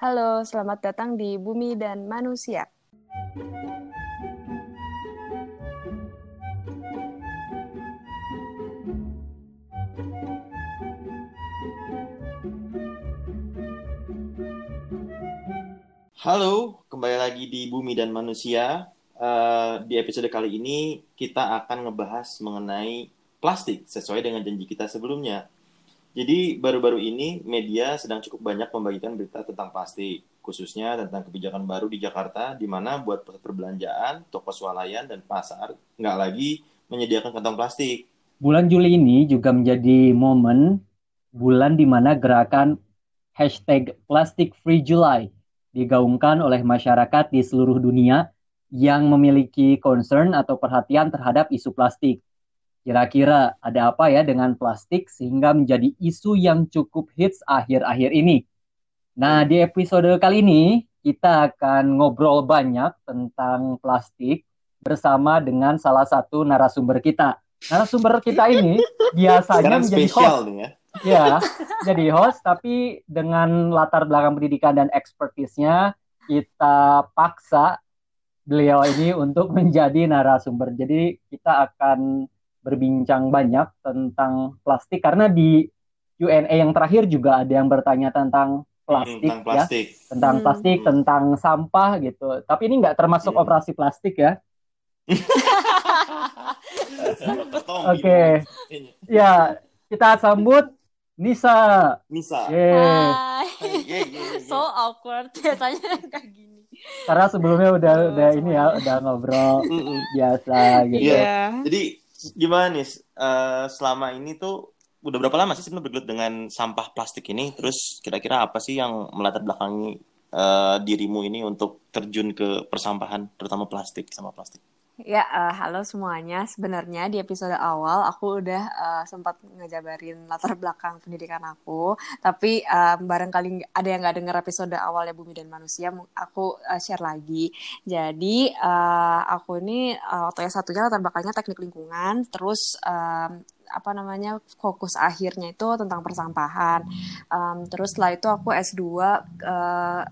Halo, selamat datang di Bumi dan Manusia. Halo, kembali lagi di Bumi dan Manusia. Uh, di episode kali ini kita akan ngebahas mengenai plastik sesuai dengan janji kita sebelumnya. Jadi baru-baru ini media sedang cukup banyak membagikan berita tentang plastik, khususnya tentang kebijakan baru di Jakarta, di mana buat perbelanjaan, toko swalayan, dan pasar nggak lagi menyediakan kantong plastik. Bulan Juli ini juga menjadi momen bulan di mana gerakan hashtag Plastic Free July digaungkan oleh masyarakat di seluruh dunia yang memiliki concern atau perhatian terhadap isu plastik. Kira-kira ada apa ya dengan plastik sehingga menjadi isu yang cukup hits akhir-akhir ini? Nah, di episode kali ini kita akan ngobrol banyak tentang plastik bersama dengan salah satu narasumber kita. Narasumber kita ini biasanya menjadi host. Nih ya ya jadi host tapi dengan latar belakang pendidikan dan ekspertisnya kita paksa beliau ini untuk menjadi narasumber. Jadi kita akan berbincang banyak tentang plastik karena di UNA yang terakhir juga ada yang bertanya tentang plastik, tentang plastik. ya, tentang hmm. plastik, tentang sampah gitu. Tapi ini nggak termasuk yeah. operasi plastik ya. Oke, okay. ya kita sambut Nisa. Nisa. Yeah. Hai. Yeah, yeah, yeah. So awkward biasanya kayak gini. Karena sebelumnya udah oh, udah ini ya udah ngobrol biasa gitu. Iya. Yeah. Jadi gimana nih uh, selama ini tuh udah berapa lama sih sebenarnya bergelut dengan sampah plastik ini? Terus kira-kira apa sih yang melatar belakangi uh, dirimu ini untuk terjun ke persampahan terutama plastik sama plastik? Ya, uh, halo semuanya. Sebenarnya di episode awal aku udah uh, sempat ngejabarin latar belakang pendidikan aku, tapi um, barangkali ada yang nggak dengar episode awal ya Bumi dan Manusia, aku uh, share lagi. Jadi uh, aku ini uh, waktu yang satunya latar belakangnya teknik lingkungan, terus um, apa namanya fokus akhirnya itu tentang persampahan. Um, terus setelah itu aku S2 uh,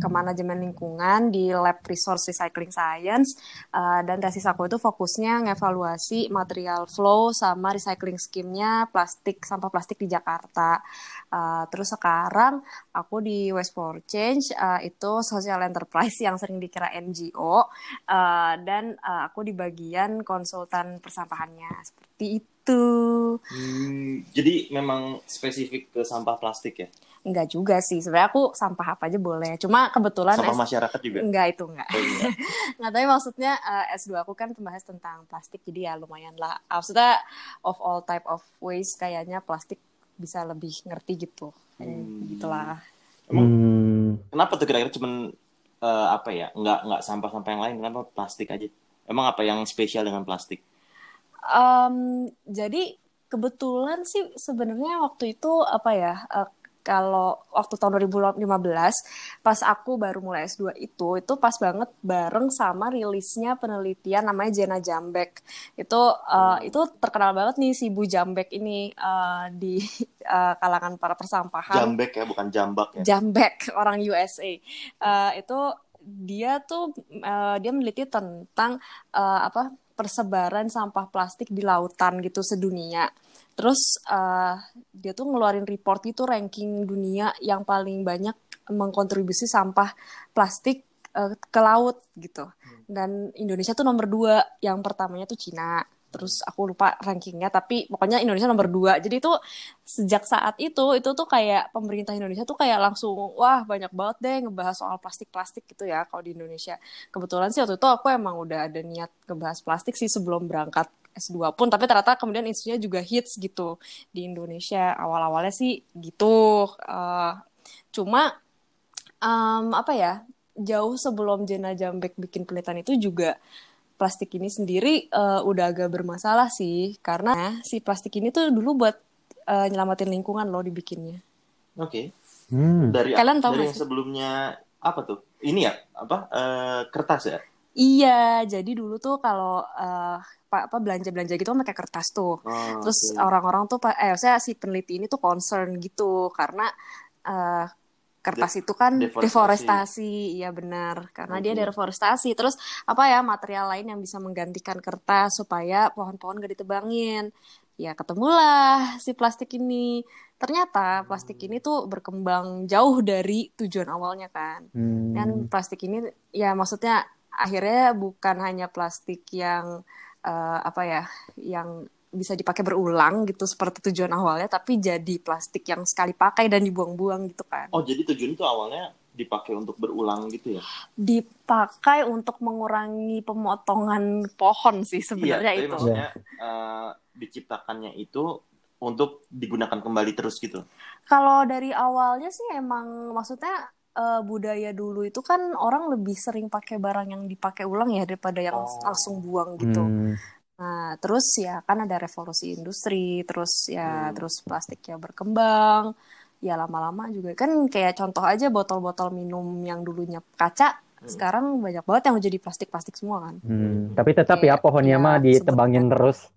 ke manajemen lingkungan di Lab Resource Recycling Science uh, dan tesis aku itu fokusnya ngevaluasi material flow sama recycling scheme-nya plastik sampah plastik di Jakarta. Uh, terus sekarang aku di West for Change uh, itu social enterprise yang sering dikira NGO uh, dan uh, aku di bagian konsultan persampahannya seperti itu. Hmm, jadi memang spesifik ke sampah plastik ya? Enggak juga sih. Sebenarnya aku sampah apa aja boleh. Cuma kebetulan sampah S... masyarakat juga. Enggak itu enggak. Oh, iya. enggak tapi maksudnya uh, S2 aku kan pembahas tentang plastik jadi ya lumayan lah. Maksudnya of all type of waste kayaknya plastik bisa lebih ngerti gitu. Hmm. Gitulah. Emang hmm. kenapa tuh kira-kira cuman uh, apa ya? Enggak enggak sampah-sampah yang lain, kenapa plastik aja? Emang apa yang spesial dengan plastik? Um, jadi kebetulan sih sebenarnya waktu itu apa ya? Uh, kalau waktu tahun 2015 pas aku baru mulai S2 itu itu pas banget bareng sama rilisnya penelitian namanya Jena Jambek. Itu uh, itu terkenal banget nih si Bu Jambek ini uh, di uh, kalangan para persampahan. Jambek ya bukan Jambak ya? Jambek orang USA uh, itu dia tuh uh, dia meneliti tentang uh, apa persebaran sampah plastik di lautan gitu sedunia Terus uh, dia tuh ngeluarin report itu ranking dunia yang paling banyak mengkontribusi sampah plastik uh, ke laut gitu. Dan Indonesia tuh nomor dua. Yang pertamanya tuh Cina. Terus aku lupa rankingnya, tapi pokoknya Indonesia nomor dua. Jadi itu sejak saat itu, itu tuh kayak pemerintah Indonesia tuh kayak langsung, wah banyak banget deh ngebahas soal plastik-plastik gitu ya kalau di Indonesia. Kebetulan sih waktu itu aku emang udah ada niat ngebahas plastik sih sebelum berangkat S2 pun tapi ternyata kemudian isunya juga hits gitu di Indonesia awal-awalnya sih gitu uh, cuma um, apa ya jauh sebelum Jena Jambek bikin penelitian itu juga plastik ini sendiri uh, udah agak bermasalah sih karena si plastik ini tuh dulu buat uh, nyelamatin lingkungan loh dibikinnya. Oke. Okay. Hmm. Dari kalian tahu dari yang sebelumnya apa tuh? Ini ya apa uh, kertas ya? Iya, jadi dulu tuh kalau uh, apa belanja belanja gitu pakai kertas tuh. Oh, Terus orang-orang tuh eh saya si peneliti ini tuh concern gitu karena uh, kertas itu kan deforestasi. deforestasi, iya benar, karena dia Oke. deforestasi. Terus apa ya material lain yang bisa menggantikan kertas supaya pohon-pohon gak ditebangin. Ya ketemulah si plastik ini. Ternyata plastik ini tuh berkembang jauh dari tujuan awalnya kan. Hmm. Dan plastik ini ya maksudnya akhirnya bukan hanya plastik yang eh, apa ya, yang bisa dipakai berulang gitu seperti tujuan awalnya, tapi jadi plastik yang sekali pakai dan dibuang-buang gitu kan. Oh, jadi tujuan itu awalnya dipakai untuk berulang gitu ya? Dipakai untuk mengurangi pemotongan pohon sih sebenarnya iya, tapi itu. maksudnya eh, diciptakannya itu untuk digunakan kembali terus gitu. Kalau dari awalnya sih emang maksudnya eh, budaya dulu itu kan orang lebih sering pakai barang yang dipakai ulang ya daripada yang Oh. langsung buang gitu. Hmm. Nah, terus ya kan ada revolusi industri, terus ya Hmm. terus plastiknya berkembang. Ya lama-lama juga kan kayak contoh aja botol-botol minum yang dulunya kaca, Hmm. sekarang banyak banget yang jadi plastik-plastik semua kan. Hmm. Tapi tetap ya Kayak, pohonnya ya, mah ditebangin terus.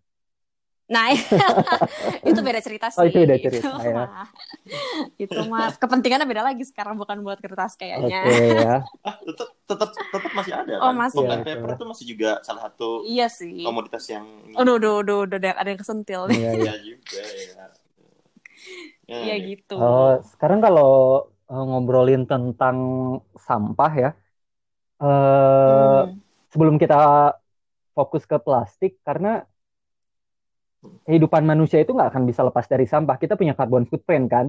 Nah, itu beda cerita sih. Oh, itu beda Itu cerita, ya. mah- itu mah kepentingannya beda lagi sekarang bukan buat kertas Oke kayaknya. ya. Ah, tetap tetap tetap masih ada Oh, kan? masih. Iya, paper itu masih juga salah satu Iya sih. komoditas yang Aduh, udah, udah, udah, udah ada yang kesentil nih. Iya, iya. Iya juga ya. Ya, Iya ya. gitu. Oh, sekarang kalau eh, ngobrolin tentang sampah ya, eh Hmm. sebelum kita fokus ke plastik, karena kehidupan manusia itu nggak akan bisa lepas dari sampah. Kita punya carbon footprint kan.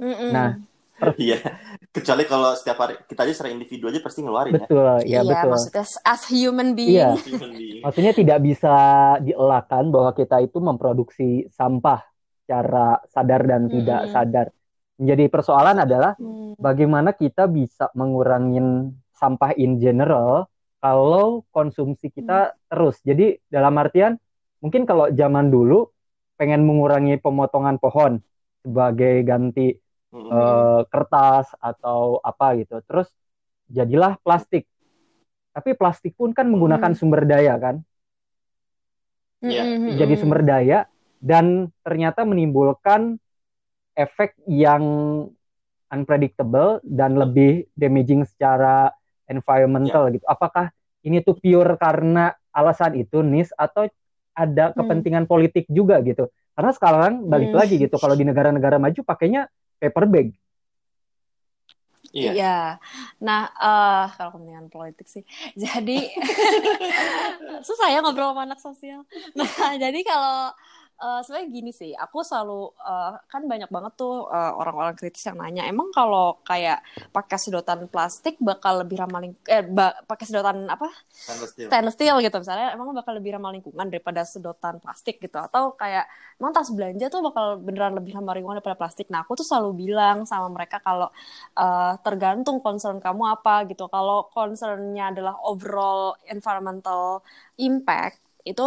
Mm-mm. Nah, Iya. Kecuali kalau setiap hari kita aja secara individu aja pasti ngeluarin ya. Betul, ya iya, betul. maksudnya as human being. Iya. Human being. Maksudnya tidak bisa dielakkan bahwa kita itu memproduksi sampah secara sadar dan tidak Mm-mm. sadar. Menjadi persoalan adalah Hmm. bagaimana kita bisa mengurangin sampah in general kalau konsumsi kita terus. Jadi dalam artian mungkin kalau zaman dulu pengen mengurangi pemotongan pohon sebagai ganti Mm-mm. eh, kertas atau apa gitu. Terus jadilah plastik. Tapi plastik pun kan menggunakan Hmm. sumber daya kan. Mm-mm. Jadi sumber daya dan ternyata menimbulkan efek yang unpredictable dan lebih damaging secara environmental gitu. Apakah ini tuh pure karena alasan itu nis atau ada Hmm. kepentingan politik juga gitu? Karena sekarang balik Hmm. lagi gitu kalau di negara-negara maju pakainya paper bag. Iya. Iya. Nah, eh kalau kepentingan politik sih. Jadi susah ya ngobrol sama anak sosial. Nah, jadi kalau eh, sebenarnya gini sih, aku selalu eh, kan banyak banget tuh eh, orang-orang kritis yang nanya, emang kalau kayak pakai sedotan plastik bakal lebih ramah ling eh ba- pakai sedotan apa? Stainless steel. stainless steel gitu misalnya emang bakal lebih ramah lingkungan daripada sedotan plastik gitu atau kayak emang tas belanja tuh bakal beneran lebih ramah lingkungan daripada plastik nah aku tuh selalu bilang sama mereka kalau eh, tergantung concern kamu apa gitu kalau concernnya adalah overall environmental impact itu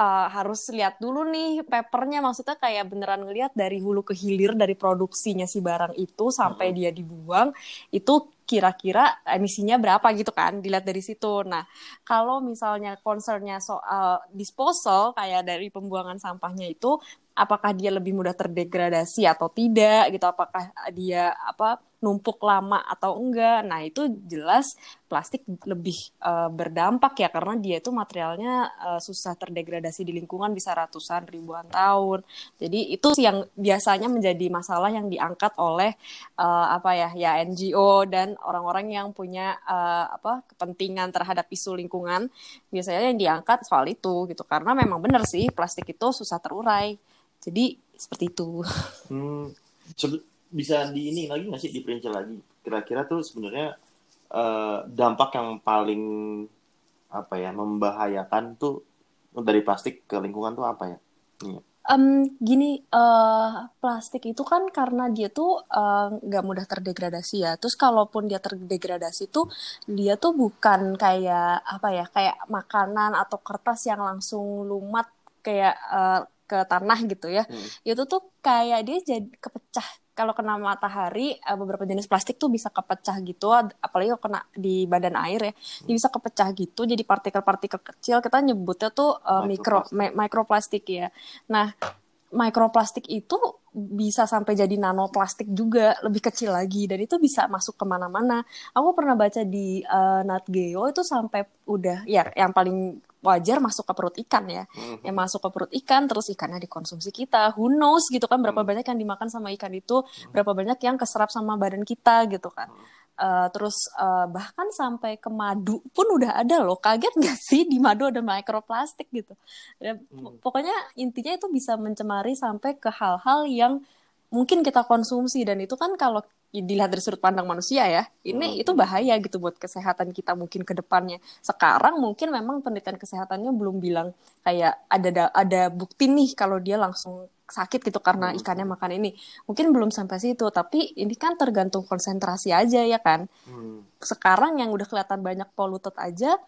eh, harus lihat dulu nih papernya maksudnya kayak beneran ngelihat dari hulu ke hilir dari produksinya si barang itu sampai Mhm. dia dibuang itu kira-kira emisinya berapa gitu kan dilihat dari situ. Nah, kalau misalnya concernnya soal disposal kayak dari pembuangan sampahnya itu apakah dia lebih mudah terdegradasi atau tidak gitu? Apakah dia apa numpuk lama atau enggak? Nah itu jelas plastik lebih eh, berdampak ya karena dia itu materialnya eh, susah terdegradasi di lingkungan bisa ratusan ribuan tahun. Jadi itu yang biasanya menjadi masalah yang diangkat oleh eh, apa ya ya NGO dan orang-orang yang punya eh, apa kepentingan terhadap isu lingkungan. Biasanya yang diangkat soal itu gitu. Karena memang benar sih plastik itu susah terurai jadi seperti itu Hmm, bisa di ini lagi nggak sih diperinci lagi? Kira-kira tuh sebenarnya eh, dampak yang paling apa ya membahayakan tuh dari plastik ke lingkungan tuh apa ya? Iya. Em, gini, eh, plastik itu kan karena dia tuh eh, nggak mudah terdegradasi ya. Terus kalaupun dia terdegradasi tuh dia tuh bukan kayak apa ya, kayak makanan atau kertas yang langsung lumat kayak eh, ke tanah gitu ya. Hmm. Itu tuh kayak dia jadi kepecah. Kalau kena matahari, eh, beberapa jenis plastik tuh bisa kepecah gitu. Apalagi kalau kena di badan air ya, dia bisa kepecah gitu. Jadi partikel-partikel kecil kita nyebutnya tuh eh, mikro Microplastic. mi- microplastik ya. Nah, mikroplastik itu bisa sampai jadi nanoplastik juga lebih kecil lagi dan itu bisa masuk ke mana-mana. Aku pernah baca di uh, Nat Geo itu sampai udah ya yang paling wajar masuk ke perut ikan ya, mm-hmm. yang masuk ke perut ikan terus ikannya dikonsumsi kita, who knows gitu kan berapa mm-hmm. banyak yang dimakan sama ikan itu, mm-hmm. berapa banyak yang keserap sama badan kita gitu kan. Uh, terus uh, bahkan sampai ke madu pun udah ada loh kaget gak sih di madu ada mikroplastik gitu ya, hmm. pokoknya intinya itu bisa mencemari sampai ke hal-hal yang mungkin kita konsumsi dan itu kan kalau dilihat dari sudut pandang manusia ya ini hmm. itu bahaya gitu buat kesehatan kita mungkin ke depannya sekarang mungkin memang penelitian kesehatannya belum bilang kayak ada ada bukti nih kalau dia langsung sakit gitu karena hmm. ikannya makan ini. Mungkin belum sampai situ, tapi ini kan tergantung konsentrasi aja ya kan. Hmm. Sekarang yang udah kelihatan banyak poluted aja,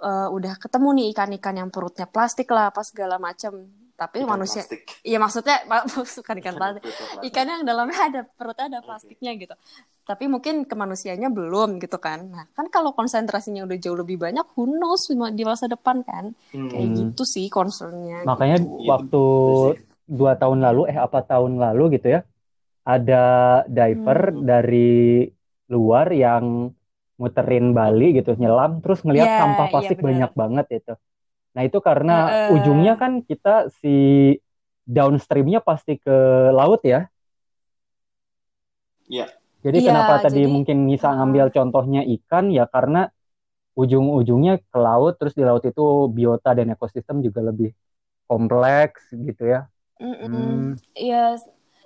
uh, udah ketemu nih ikan-ikan yang perutnya plastik lah, apa segala macam. Tapi ikan manusia, iya maksudnya bukan ikan plastik, ikan yang dalamnya ada perutnya ada plastiknya okay. gitu. Tapi mungkin ke manusianya belum gitu kan. Nah kan kalau konsentrasinya udah jauh lebih banyak, who knows di masa depan kan. Hmm. Kayak gitu sih concernnya. Makanya gitu. waktu dua tahun lalu eh apa tahun lalu gitu ya ada diver hmm. dari luar yang muterin Bali gitu nyelam terus ngelihat yeah, sampah iya, plastik yeah, banyak banget itu. Nah itu karena uh, ujungnya kan kita si downstreamnya pasti ke laut ya. Iya. Yeah. Jadi yeah, kenapa tadi mungkin bisa ngambil contohnya ikan ya karena ujung-ujungnya ke laut terus di laut itu biota dan ekosistem juga lebih kompleks gitu ya. Mm Ya,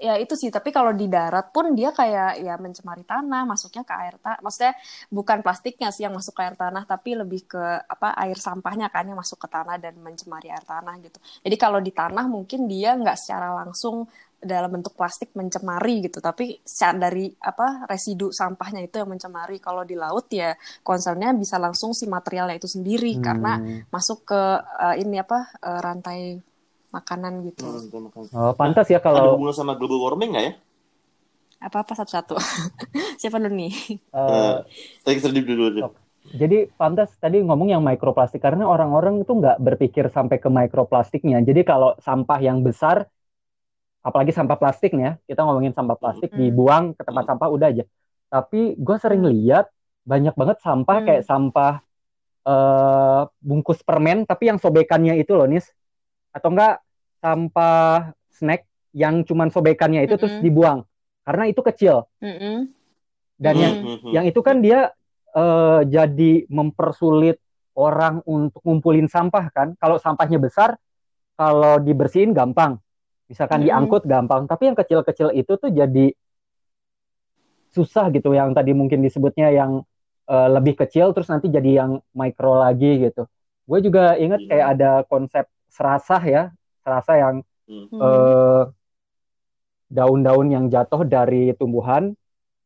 ya itu sih. Tapi kalau di darat pun dia kayak ya mencemari tanah, masuknya ke air tanah. Maksudnya bukan plastiknya sih yang masuk ke air tanah, tapi lebih ke apa air sampahnya kan yang masuk ke tanah dan mencemari air tanah gitu. Jadi kalau di tanah mungkin dia nggak secara langsung dalam bentuk plastik mencemari gitu, tapi dari apa residu sampahnya itu yang mencemari. Kalau di laut ya concernnya bisa langsung si materialnya itu sendiri hmm. karena masuk ke uh, ini apa uh, rantai makanan gitu. Hmm, oh, pantas ya kalau ada hubungan sama global warming nggak ya? Apa-apa satu-satu. Siapa dulu nih? Uh, dulu dulu. Oh. Jadi pantas tadi ngomong yang mikroplastik karena orang-orang itu nggak berpikir sampai ke mikroplastiknya. Jadi kalau sampah yang besar, apalagi sampah plastik nih ya, kita ngomongin sampah plastik hmm. dibuang ke tempat hmm. sampah udah aja. Tapi gue sering hmm. lihat banyak banget sampah hmm. kayak sampah uh, bungkus permen, tapi yang sobekannya itu loh nis atau enggak sampah snack yang cuman sobekannya itu mm -hmm. terus dibuang karena itu kecil mm -hmm. dan yang mm -hmm. yang itu kan dia uh, jadi mempersulit orang untuk ngumpulin sampah kan kalau sampahnya besar kalau dibersihin gampang misalkan mm -hmm. diangkut gampang tapi yang kecil-kecil itu tuh jadi susah gitu yang tadi mungkin disebutnya yang uh, lebih kecil terus nanti jadi yang mikro lagi gitu gue juga inget kayak iya. ada konsep serasah ya, serasa yang hmm. eh, daun-daun yang jatuh dari tumbuhan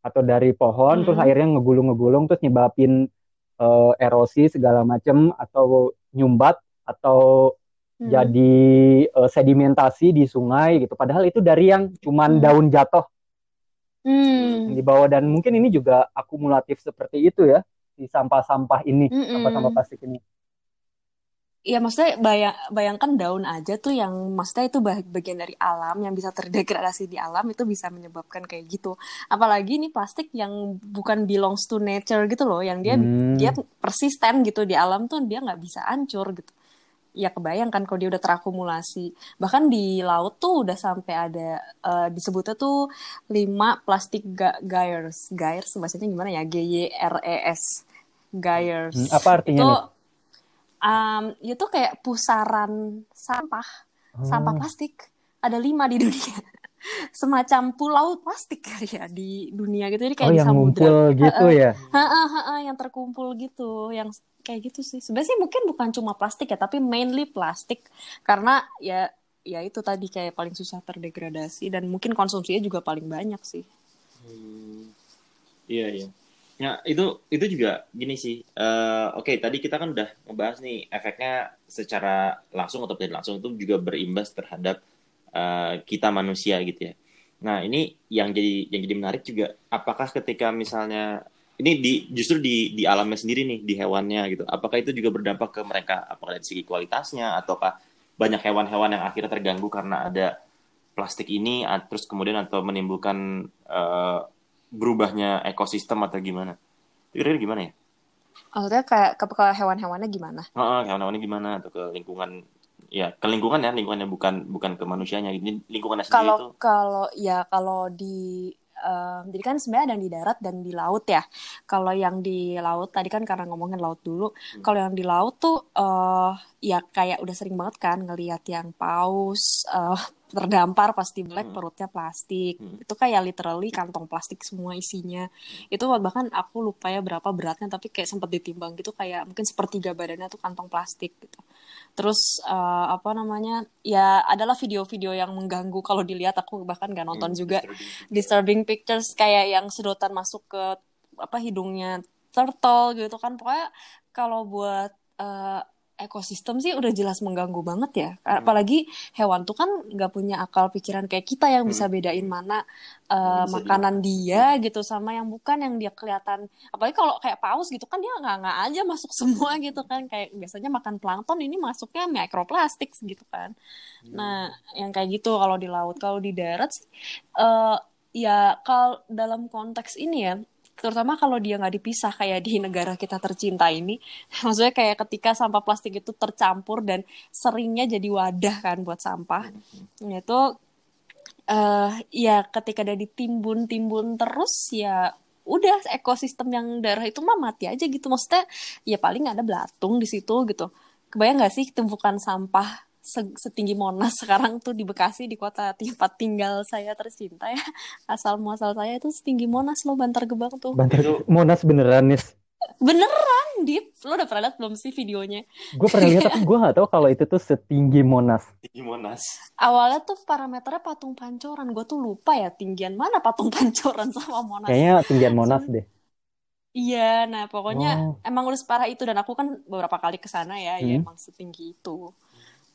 atau dari pohon hmm. terus akhirnya ngegulung-ngegulung terus nyebabin uh, erosi segala macam atau nyumbat atau hmm. jadi uh, sedimentasi di sungai gitu. Padahal itu dari yang cuman hmm. daun jatuh hmm. di bawah dan mungkin ini juga akumulatif seperti itu ya di sampah-sampah ini, sampah-sampah plastik ini. Iya maksudnya bayang, bayangkan daun aja tuh yang maksudnya itu bagian dari alam yang bisa terdegradasi di alam itu bisa menyebabkan kayak gitu. Apalagi ini plastik yang bukan belongs to nature gitu loh, yang dia hmm. dia persisten gitu di alam tuh dia nggak bisa hancur gitu. Ya kebayangkan kalau dia udah terakumulasi. Bahkan di laut tuh udah sampai ada uh, disebutnya tuh lima plastik ga gyres. Gyres bahasanya gimana ya? G Y R E S. Gyres. Hmm, apa artinya itu, nih? Um, itu kayak pusaran sampah hmm. sampah plastik. Ada lima di dunia. Semacam pulau plastik kali ya di dunia gitu. Jadi kayak oh, di yang samudra. gitu ya? Ha -ha, ha -ha, yang terkumpul gitu. Yang kayak gitu sih. Sebenarnya mungkin bukan cuma plastik ya tapi mainly plastik. Karena ya ya itu tadi kayak paling susah terdegradasi dan mungkin konsumsinya juga paling banyak sih. Hmm. iya iya Ya itu itu juga gini sih. Uh, Oke okay, tadi kita kan udah ngebahas nih efeknya secara langsung atau tidak langsung itu juga berimbas terhadap uh, kita manusia gitu ya. Nah ini yang jadi yang jadi menarik juga. Apakah ketika misalnya ini di justru di di alamnya sendiri nih di hewannya gitu. Apakah itu juga berdampak ke mereka? Apakah dari segi kualitasnya ataukah banyak hewan-hewan yang akhirnya terganggu karena ada plastik ini terus kemudian atau menimbulkan uh, berubahnya ekosistem atau gimana? Kira-kira gimana ya? Maksudnya kayak ke, ke hewan-hewannya gimana? Oh, hewan-hewannya gimana atau ke lingkungan ya ke lingkungan ya lingkungannya bukan bukan ke manusianya ini lingkungannya sendiri kalau itu. kalau ya kalau di um, jadi kan sebenarnya ada yang di darat dan di laut ya. Kalau yang di laut tadi kan karena ngomongin laut dulu. Hmm. Kalau yang di laut tuh uh, ya kayak udah sering banget kan ngelihat yang paus uh, terdampar pasti black hmm. perutnya plastik hmm. itu kayak literally kantong plastik semua isinya itu bahkan aku lupa ya berapa beratnya tapi kayak sempat ditimbang gitu kayak mungkin sepertiga badannya tuh kantong plastik gitu terus uh, apa namanya ya adalah video-video yang mengganggu kalau dilihat. Aku bahkan nggak nonton hmm, juga. disturbing, disturbing pictures kayak yang sedotan masuk ke apa hidungnya turtle gitu kan. Pokoknya kalau buat uh, ekosistem sih udah jelas mengganggu banget ya. Hmm. Apalagi hewan tuh kan nggak punya akal pikiran kayak kita yang bisa hmm. bedain mana uh, makanan dia gitu sama yang bukan yang dia kelihatan. Apalagi kalau kayak paus gitu kan dia nggak nggak aja masuk semua gitu kan. Kayak biasanya makan plankton ini masuknya mikroplastik gitu kan. Hmm. Nah yang kayak gitu kalau di laut, kalau di darat sih uh, ya kalau dalam konteks ini ya terutama kalau dia nggak dipisah kayak di negara kita tercinta ini. Maksudnya kayak ketika sampah plastik itu tercampur dan seringnya jadi wadah kan buat sampah. Itu uh, ya ketika dia ditimbun-timbun terus ya udah ekosistem yang daerah itu mah mati aja gitu. Maksudnya ya paling ada belatung di situ gitu. Kebayang nggak sih tumpukan sampah setinggi Monas sekarang tuh di Bekasi di kota tempat tinggal saya tercinta ya. Asal muasal saya itu setinggi Monas loh Bantar Gebang tuh. Bantar Monas beneran nih beneran Dit lo udah pernah lihat belum sih videonya? Gue pernah lihat tapi gue gak tahu kalau itu tuh setinggi Monas. Tinggi Monas. Awalnya tuh parameternya patung pancoran. Gue tuh lupa ya tinggian mana patung pancoran sama Monas. Kayaknya tinggian Monas deh. Iya, nah pokoknya oh. emang udah separah itu. Dan aku kan beberapa kali ke sana ya, ya hmm. ya emang setinggi itu.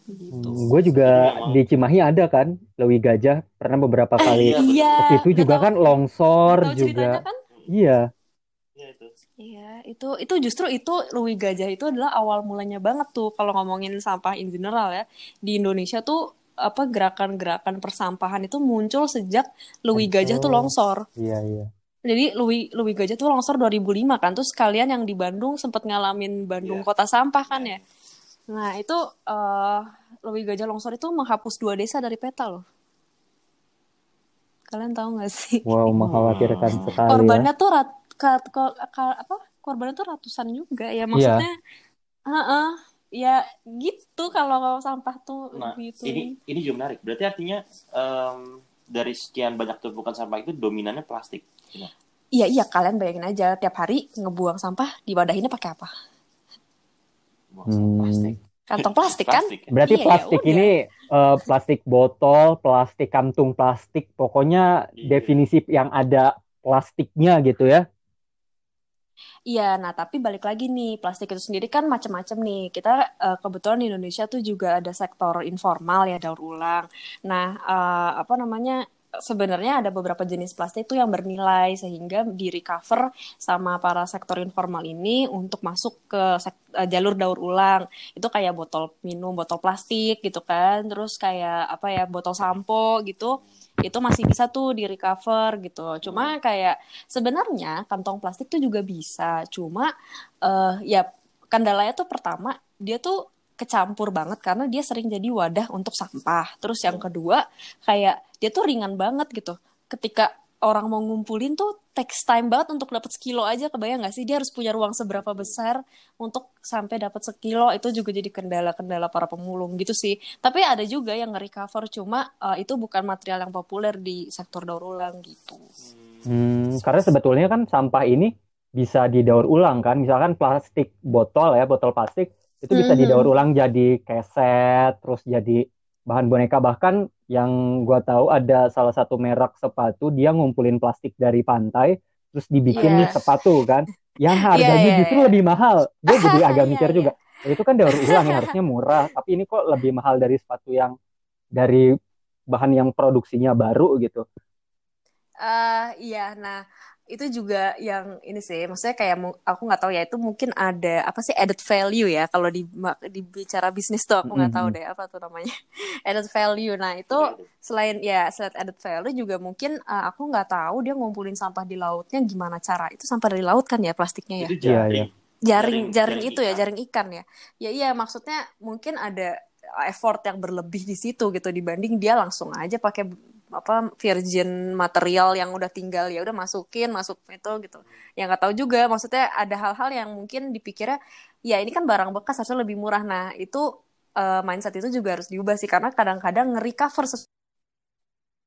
Gitu. Hmm, gue juga di Cimahi ada kan Lewi Gajah pernah beberapa eh, kali iya, itu juga kan longsor juga kan? iya Iya, itu itu justru itu Lewi Gajah itu adalah awal mulanya banget tuh kalau ngomongin sampah in general ya. Di Indonesia tuh apa gerakan-gerakan persampahan itu muncul sejak Lewi Gajah tuh longsor. Iya, iya. Jadi Lewi Lewi Gajah tuh longsor 2005 kan. Terus kalian yang di Bandung sempat ngalamin Bandung yeah. kota sampah kan ya. Nah, itu uh, Lewi Gajah Longsor itu menghapus dua desa dari peta loh. Kalian tahu gak sih? Wow, mengkhawatirkan wow. sekali. Korbannya ya. tuh rat, ka, ka, ka, apa? Korbannya tuh ratusan juga ya maksudnya. Iya. Uh -uh, ya gitu kalau sampah tuh nah, gitu. Ini ini juga menarik. Berarti artinya um, dari sekian banyak tumpukan sampah itu dominannya plastik. Iya iya kalian bayangin aja tiap hari ngebuang sampah di wadahinnya pakai apa? Hmm. plastik. Kantong plastik kan? Plastik. Berarti iya, plastik ya ini uh, plastik botol, plastik kantung plastik, pokoknya iya. definisi yang ada plastiknya gitu ya. Iya, nah tapi balik lagi nih, plastik itu sendiri kan macam-macam nih. Kita uh, kebetulan di Indonesia tuh juga ada sektor informal ya daur ulang. Nah, uh, apa namanya? Sebenarnya ada beberapa jenis plastik itu yang bernilai sehingga di recover sama para sektor informal ini untuk masuk ke uh, jalur daur ulang. Itu kayak botol minum botol plastik gitu kan. Terus kayak apa ya botol sampo gitu. Itu masih bisa tuh di recover gitu. Cuma kayak sebenarnya kantong plastik tuh juga bisa. Cuma uh, ya kendalanya tuh pertama dia tuh kecampur banget karena dia sering jadi wadah untuk sampah. Terus yang kedua kayak dia tuh ringan banget gitu. Ketika orang mau ngumpulin tuh takes time banget untuk dapat sekilo aja. Kebayang nggak sih? Dia harus punya ruang seberapa besar untuk sampai dapat sekilo. Itu juga jadi kendala-kendala para pemulung gitu sih. Tapi ada juga yang nge-recover. Cuma uh, itu bukan material yang populer di sektor daur ulang gitu. Hmm, karena sebetulnya kan sampah ini bisa didaur ulang kan. Misalkan plastik botol ya botol plastik itu bisa mm-hmm. didaur ulang jadi keset terus jadi bahan boneka bahkan yang gue tahu ada salah satu merek sepatu dia ngumpulin plastik dari pantai terus dibikin yeah. nih sepatu kan yang iya, harganya yeah, yeah, justru yeah. lebih mahal gue jadi agak yeah, mikir yeah. juga itu kan daur ulang ya harusnya murah tapi ini kok lebih mahal dari sepatu yang dari bahan yang produksinya baru gitu uh, iya nah itu juga yang ini sih maksudnya kayak aku nggak tahu ya itu mungkin ada apa sih added value ya kalau di di bicara bisnis tuh aku nggak tahu deh apa tuh namanya added value. Nah itu selain ya selain added value juga mungkin uh, aku nggak tahu dia ngumpulin sampah di lautnya gimana cara itu sampah dari laut kan ya plastiknya ya? Itu jaring. Iya, iya. jaring jaring, jaring itu ya jaring ikan ya. Ya iya maksudnya mungkin ada effort yang berlebih di situ gitu dibanding dia langsung aja pakai apa virgin material yang udah tinggal ya udah masukin masuk itu gitu yang nggak tahu juga maksudnya ada hal-hal yang mungkin dipikirnya ya ini kan barang bekas harusnya lebih murah nah itu uh, mindset itu juga harus diubah sih karena kadang-kadang nge-recover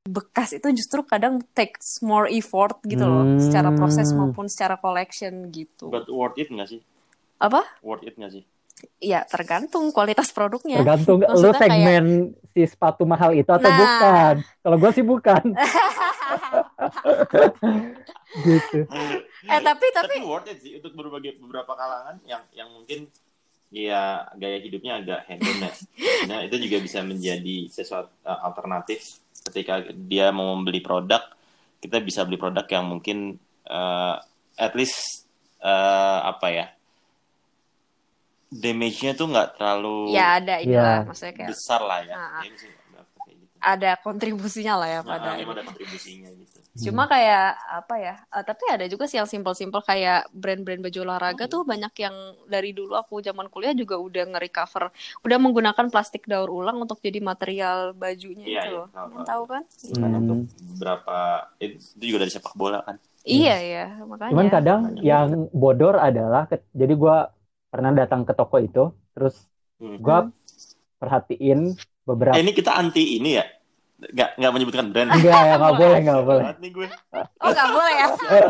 bekas itu justru kadang takes more effort gitu loh hmm. secara proses maupun secara collection gitu. But worth it nggak sih? Apa? Worth it nggak sih? Ya tergantung kualitas produknya. Tergantung Maksudnya lu segmen kayak... si sepatu mahal itu atau nah. bukan. Kalau gue sih bukan. gitu. Eh tapi tapi, tapi worth it sih untuk berbagai beberapa kalangan yang yang mungkin ya gaya hidupnya agak hedon ya. Nah, itu juga bisa menjadi sesuatu uh, alternatif ketika dia mau membeli produk, kita bisa beli produk yang mungkin uh, at least uh, apa ya? Damage-nya tuh nggak terlalu ya ada ini ya. lah maksudnya kayak besar lah ya, nah, ya ada kontribusinya lah ya nah, pada nah, ada kontribusinya gitu. Cuma kayak apa ya uh, tapi ada juga sih yang simpel-simpel kayak brand-brand baju olahraga hmm. tuh banyak yang dari dulu aku zaman kuliah juga udah nge-recover udah menggunakan plastik daur ulang untuk jadi material bajunya iya, itu iya, loh. Tahu, tahu. kan? Hmm. untuk beberapa itu juga dari sepak bola kan. Iya ya makanya. Cuman kadang yang bodor adalah jadi gue pernah datang ke toko itu terus hmm. gue perhatiin beberapa eh, ini kita anti ini ya? Nggak nggak menyebutkan brand. Enggak ya nggak boleh nggak boleh. gue. oh nggak boleh ya?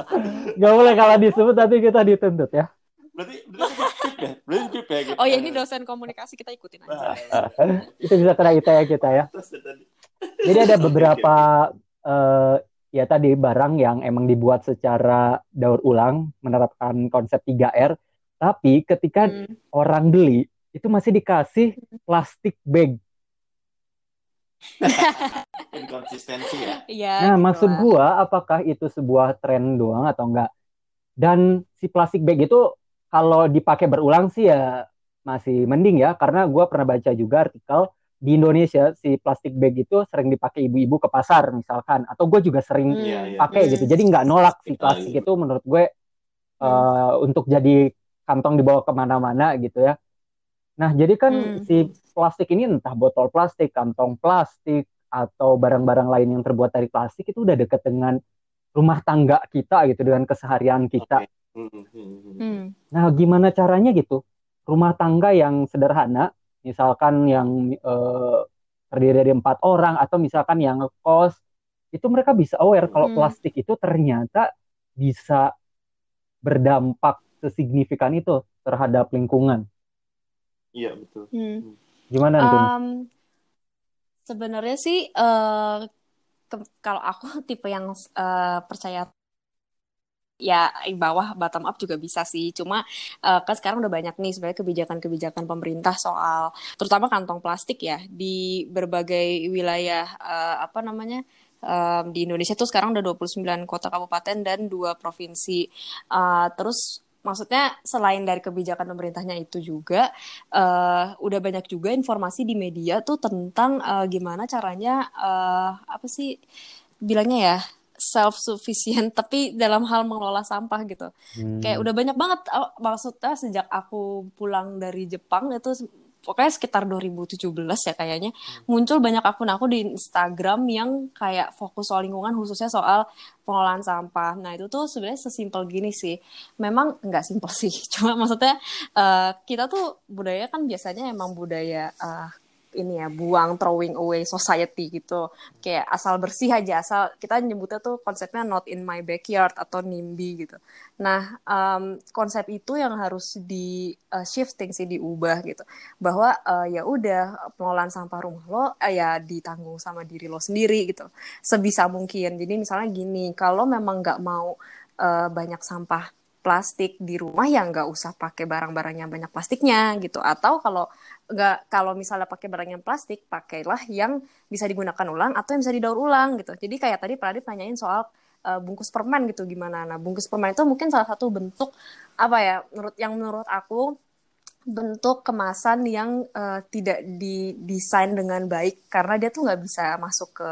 Nggak boleh kalau disebut nanti kita dituntut ya. Berarti berarti ya? Ya gitu. oh ya ini dosen komunikasi kita ikutin aja. Itu bisa kena ITE ya kita ya. Jadi ada beberapa uh, ya tadi barang yang emang dibuat secara daur ulang menerapkan konsep 3R tapi ketika hmm. orang beli itu masih dikasih plastik bag. Inkonsistensi ya. ya nah, gitu maksud gua apakah itu sebuah tren doang atau enggak? Dan si plastik bag itu kalau dipakai berulang sih ya masih mending ya karena gua pernah baca juga artikel di Indonesia si plastik bag itu sering dipakai ibu-ibu ke pasar misalkan atau gue juga sering hmm. pakai gitu jadi nggak nolak si plastik itu menurut gue uh, hmm. untuk jadi kantong dibawa ke mana-mana gitu ya. Nah, jadi kan hmm. si plastik ini entah botol plastik, kantong plastik, atau barang-barang lain yang terbuat dari plastik itu udah deket dengan rumah tangga kita gitu, dengan keseharian kita. Okay. Hmm, hmm, hmm. Nah, gimana caranya gitu? Rumah tangga yang sederhana, misalkan yang eh, terdiri dari empat orang, atau misalkan yang kos, itu mereka bisa aware kalau plastik itu ternyata bisa berdampak sesignifikan itu terhadap lingkungan. Iya betul. Hmm. Gimana tuh? Um, sebenarnya sih uh, kalau aku tipe yang uh, percaya ya di bawah bottom up juga bisa sih cuma uh, kan sekarang udah banyak nih sebenarnya kebijakan-kebijakan pemerintah soal terutama kantong plastik ya di berbagai wilayah uh, apa namanya um, di Indonesia tuh sekarang udah 29 kota kabupaten dan dua provinsi uh, terus maksudnya selain dari kebijakan pemerintahnya itu juga uh, udah banyak juga informasi di media tuh tentang uh, gimana caranya uh, apa sih bilangnya ya self sufficient tapi dalam hal mengelola sampah gitu hmm. kayak udah banyak banget maksudnya sejak aku pulang dari Jepang itu pokoknya sekitar 2017 ya kayaknya hmm. muncul banyak akun aku di Instagram yang kayak fokus soal lingkungan khususnya soal pengelolaan sampah. Nah itu tuh sebenarnya sesimpel gini sih. Memang nggak simpel sih. Cuma maksudnya uh, kita tuh budaya kan biasanya emang budaya uh, ini ya buang throwing away society gitu. Kayak asal bersih aja asal kita nyebutnya tuh konsepnya not in my backyard atau NIMBY gitu. Nah um, konsep itu yang harus di uh, shifting sih diubah gitu. Bahwa uh, ya udah pengelolaan sampah rumah lo uh, ya ditanggung sama diri lo sendiri gitu. Sebisa mungkin. Jadi misalnya gini kalau memang nggak mau uh, banyak sampah plastik di rumah ya nggak usah pakai barang-barang yang banyak plastiknya gitu. Atau kalau nggak kalau misalnya pakai barang yang plastik pakailah yang bisa digunakan ulang atau yang bisa didaur ulang gitu. Jadi kayak tadi Pradip nanyain soal uh, bungkus permen gitu gimana. Nah bungkus permen itu mungkin salah satu bentuk apa ya menurut yang menurut aku bentuk kemasan yang uh, tidak didesain dengan baik karena dia tuh nggak bisa masuk ke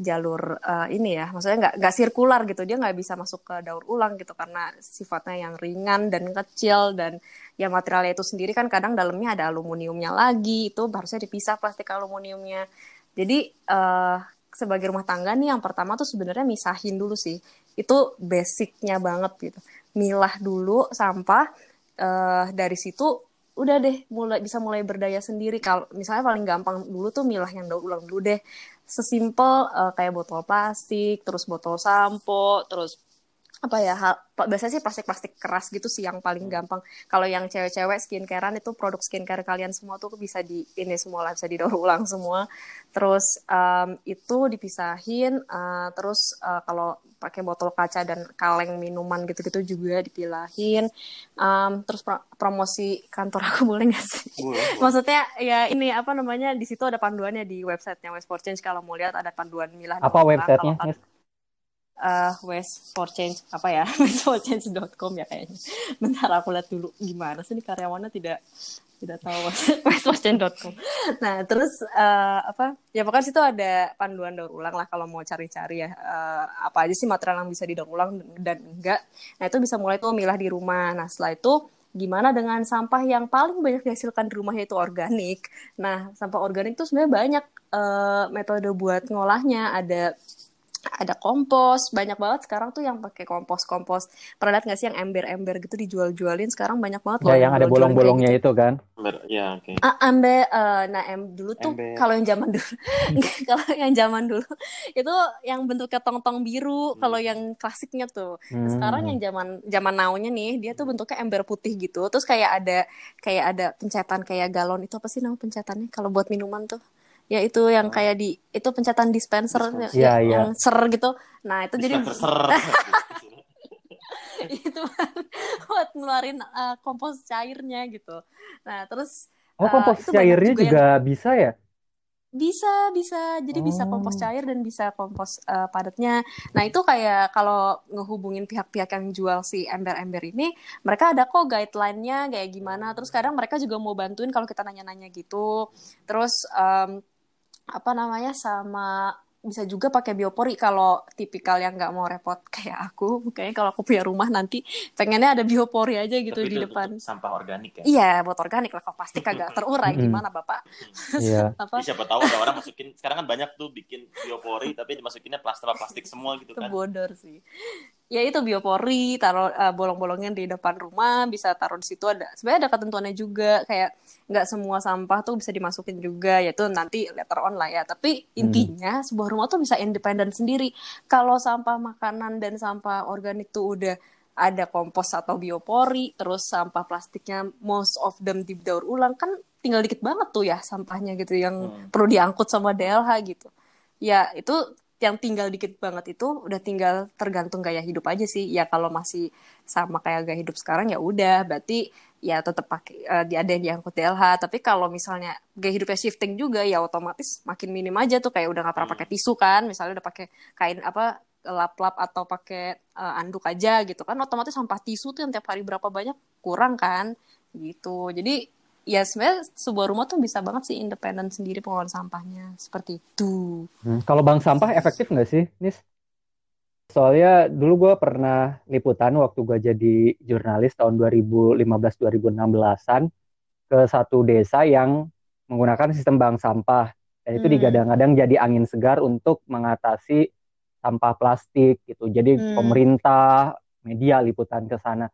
jalur uh, ini ya maksudnya nggak nggak sirkular gitu. Dia nggak bisa masuk ke daur ulang gitu karena sifatnya yang ringan dan kecil dan ya materialnya itu sendiri kan kadang dalamnya ada aluminiumnya lagi. Itu harusnya dipisah plastik aluminiumnya. Jadi uh, sebagai rumah tangga nih yang pertama tuh sebenarnya misahin dulu sih. Itu basicnya banget gitu. Milah dulu sampah uh, dari situ udah deh mulai bisa mulai berdaya sendiri. Kalau misalnya paling gampang dulu tuh milah yang daur ulang dulu deh sesimpel uh, kayak botol plastik terus botol sampo terus apa ya hal, biasanya sih plastik-plastik keras gitu sih yang paling gampang. Kalau yang cewek-cewek skincarean itu produk skincare kalian semua tuh bisa di ini semua lah bisa didaur ulang semua. Terus um, itu dipisahin. Uh, terus uh, kalau pakai botol kaca dan kaleng minuman gitu-gitu juga dipilahin. Um, terus pro promosi kantor aku boleh nggak sih? Boleh, Maksudnya ya ini apa namanya di situ ada panduannya di websitenya West for Change kalau mau lihat ada panduan milah. Apa websitenya? Uh, West for Change apa ya? Westforchange.com ya kayaknya. Bentar aku lihat dulu gimana sih karyawannya tidak tidak tahu. Westforchange.com nah terus uh, apa? Ya pokoknya situ ada panduan daur ulang lah kalau mau cari-cari ya. Uh, apa aja sih material yang bisa didaur ulang dan enggak. Nah itu bisa mulai tuh milah di rumah. Nah setelah itu gimana dengan sampah yang paling banyak dihasilkan di rumah itu organik. Nah, sampah organik itu sebenarnya banyak uh, metode buat ngolahnya. Ada ada kompos banyak banget sekarang tuh yang pakai kompos kompos pernah lihat nggak sih yang ember ember gitu dijual jualin sekarang banyak banget ya yang ada bolong bolongnya gitu. itu kan ya oke okay. ah, ember uh, nah em dulu tuh kalau yang zaman dulu kalau yang zaman dulu itu yang bentuknya tong tong biru hmm. kalau yang klasiknya tuh hmm. sekarang yang zaman zaman naunya nih dia tuh bentuknya ember putih gitu terus kayak ada kayak ada pencetan kayak galon itu apa sih nama pencetannya kalau buat minuman tuh ya itu yang oh. kayak di itu pencatan dispenser, dispenser. Ya, ya, yang ser gitu. Nah itu dispenser jadi itu buat ngeluarin uh, kompos cairnya gitu. Nah terus oh kompos uh, cairnya juga, juga yang... bisa ya? Bisa bisa. Jadi oh. bisa kompos cair dan bisa kompos uh, padatnya. Nah itu kayak kalau ngehubungin pihak-pihak yang jual si ember-ember ini mereka ada kok guideline-nya kayak gimana. Terus kadang mereka juga mau bantuin kalau kita nanya-nanya gitu. Terus um, apa namanya sama bisa juga pakai biopori kalau tipikal yang nggak mau repot kayak aku. Kayaknya kalau aku punya rumah nanti pengennya ada biopori aja gitu Tapi di depan. sampah organik ya? Iya buat organik lah kalau plastik agak terurai. Gimana bapak? Iya. apa? Siapa tahu ada orang masukin sekarang kan banyak tuh bikin biopori tapi dimasukinnya plastik plastik semua gitu kan. bodor sih ya itu biopori taruh uh, bolong-bolongnya di depan rumah bisa taruh di situ ada sebenarnya ada ketentuannya juga kayak nggak semua sampah tuh bisa dimasukin juga yaitu nanti letter on lah ya tapi hmm. intinya hmm. sebuah rumah tuh bisa independen sendiri kalau sampah makanan dan sampah organik tuh udah ada kompos atau biopori terus sampah plastiknya most of them didaur ulang kan tinggal dikit banget tuh ya sampahnya gitu yang hmm. perlu diangkut sama DLH gitu ya itu yang tinggal dikit banget itu udah tinggal tergantung gaya hidup aja sih. Ya kalau masih sama kayak gaya hidup sekarang ya udah. Berarti ya tetap pakai uh, ada yang diangkut DLH tapi kalau misalnya gaya hidupnya shifting juga ya otomatis makin minim aja tuh. Kayak udah nggak pernah pakai tisu kan. Misalnya udah pakai kain apa lap-lap atau pakai uh, anduk aja gitu kan. Otomatis sampah tisu tuh yang tiap hari berapa banyak kurang kan. Gitu. Jadi ya sebenarnya sebuah rumah tuh bisa banget sih independen sendiri pengelolaan sampahnya seperti itu. Hmm, kalau bank sampah efektif nggak sih, Nis? Soalnya dulu gue pernah liputan waktu gue jadi jurnalis tahun 2015-2016an ke satu desa yang menggunakan sistem bank sampah dan itu hmm. digadang-gadang jadi angin segar untuk mengatasi sampah plastik gitu. Jadi hmm. pemerintah, media liputan ke sana.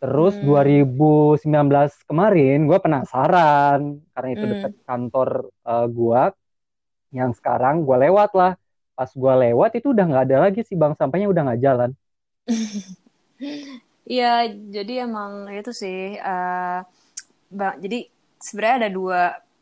Terus hmm. 2019 kemarin gue penasaran karena itu hmm. dekat kantor uh, eh, gue yang sekarang gue lewat lah. Pas gue lewat itu udah nggak ada lagi sih bank sampahnya udah nggak jalan. Iya, jadi emang itu sih. Uh, bang, jadi sebenarnya ada dua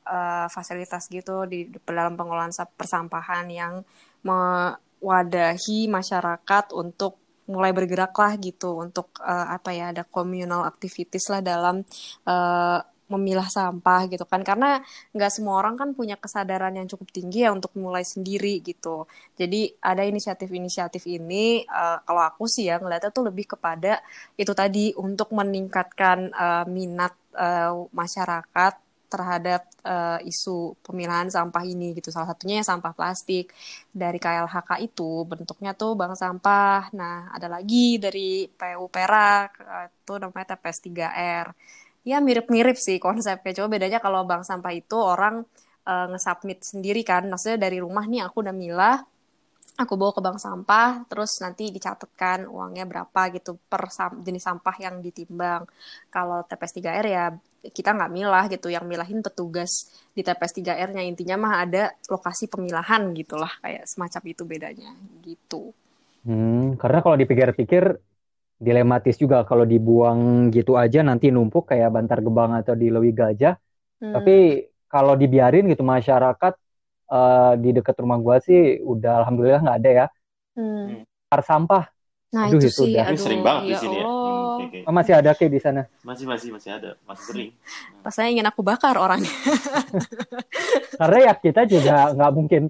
uh, fasilitas gitu di dalam pengelolaan persampahan yang mewadahi masyarakat untuk mulai bergerak lah gitu untuk uh, apa ya ada communal activities lah dalam uh, memilah sampah gitu kan. Karena nggak semua orang kan punya kesadaran yang cukup tinggi ya untuk mulai sendiri gitu. Jadi ada inisiatif-inisiatif ini uh, kalau aku sih ya ngeliatnya tuh lebih kepada itu tadi untuk meningkatkan uh, minat uh, masyarakat terhadap uh, isu pemilahan sampah ini gitu. Salah satunya ya sampah plastik. Dari KLHK itu bentuknya tuh bank sampah. Nah, ada lagi dari PU Perak itu namanya TPS 3R. Ya mirip-mirip sih konsepnya. Coba bedanya kalau bank sampah itu orang uh, ngesubmit sendiri kan. Maksudnya dari rumah nih aku udah milah, aku bawa ke bank sampah, terus nanti dicatatkan uangnya berapa gitu per sam jenis sampah yang ditimbang. Kalau TPS 3R ya kita nggak milah gitu, yang milahin petugas di TPS 3R-nya intinya mah ada lokasi pemilahan gitulah kayak semacam itu bedanya gitu. Hmm, karena kalau dipikir-pikir dilematis juga kalau dibuang gitu aja nanti numpuk kayak Bantar Gebang atau di Lewi Gajah. Hmm. Tapi kalau dibiarin gitu masyarakat uh, di dekat rumah gua sih udah alhamdulillah nggak ada ya. Hmm. sampah. Nah aduh, itu, itu sih, udah. aduh, sering banget ya di sini ya. Hmm, Oh, masih ada kayak di sana? Masih masih masih ada, masih sering. Pas saya ingin aku bakar orangnya. Karena ya kita juga nggak mungkin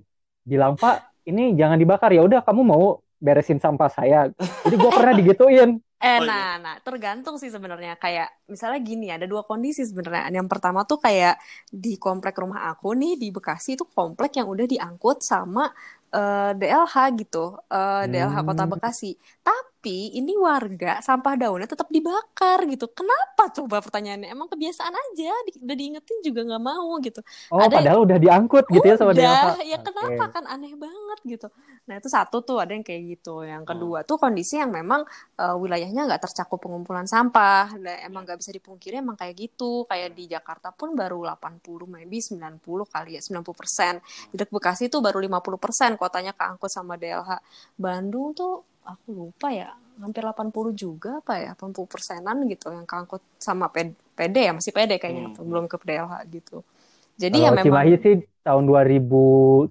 bilang Pak ini jangan dibakar ya udah kamu mau beresin sampah saya. Jadi gue pernah digituin. Eh, oh, iya. nah, nah, tergantung sih sebenarnya. Kayak misalnya gini, ada dua kondisi sebenarnya. Yang pertama tuh kayak di komplek rumah aku nih di Bekasi itu komplek yang udah diangkut sama uh, eh, DLH gitu, uh, eh, DLH Kota hmm. Bekasi. Tapi tapi ini warga sampah daunnya tetap dibakar gitu. Kenapa coba pertanyaannya? Emang kebiasaan aja, di, udah diingetin juga nggak mau gitu. Oh, ada padahal udah diangkut gitu ya sama dia. ya kenapa kan aneh banget gitu. Nah itu satu tuh ada yang kayak gitu. Yang kedua tuh kondisi yang memang uh, wilayahnya nggak tercakup pengumpulan sampah. Dan emang nggak bisa dipungkiri emang kayak gitu. Kayak di Jakarta pun baru 80, maybe 90 kali ya, 90 persen. Di Bekasi tuh baru 50 persen kotanya keangkut sama DLH. Bandung tuh aku lupa ya hampir 80 juga apa ya 80 persenan gitu yang kangkut sama PD ya masih PD kayaknya hmm. belum ke PDLH gitu jadi Kalau ya memang Cimahi sih tahun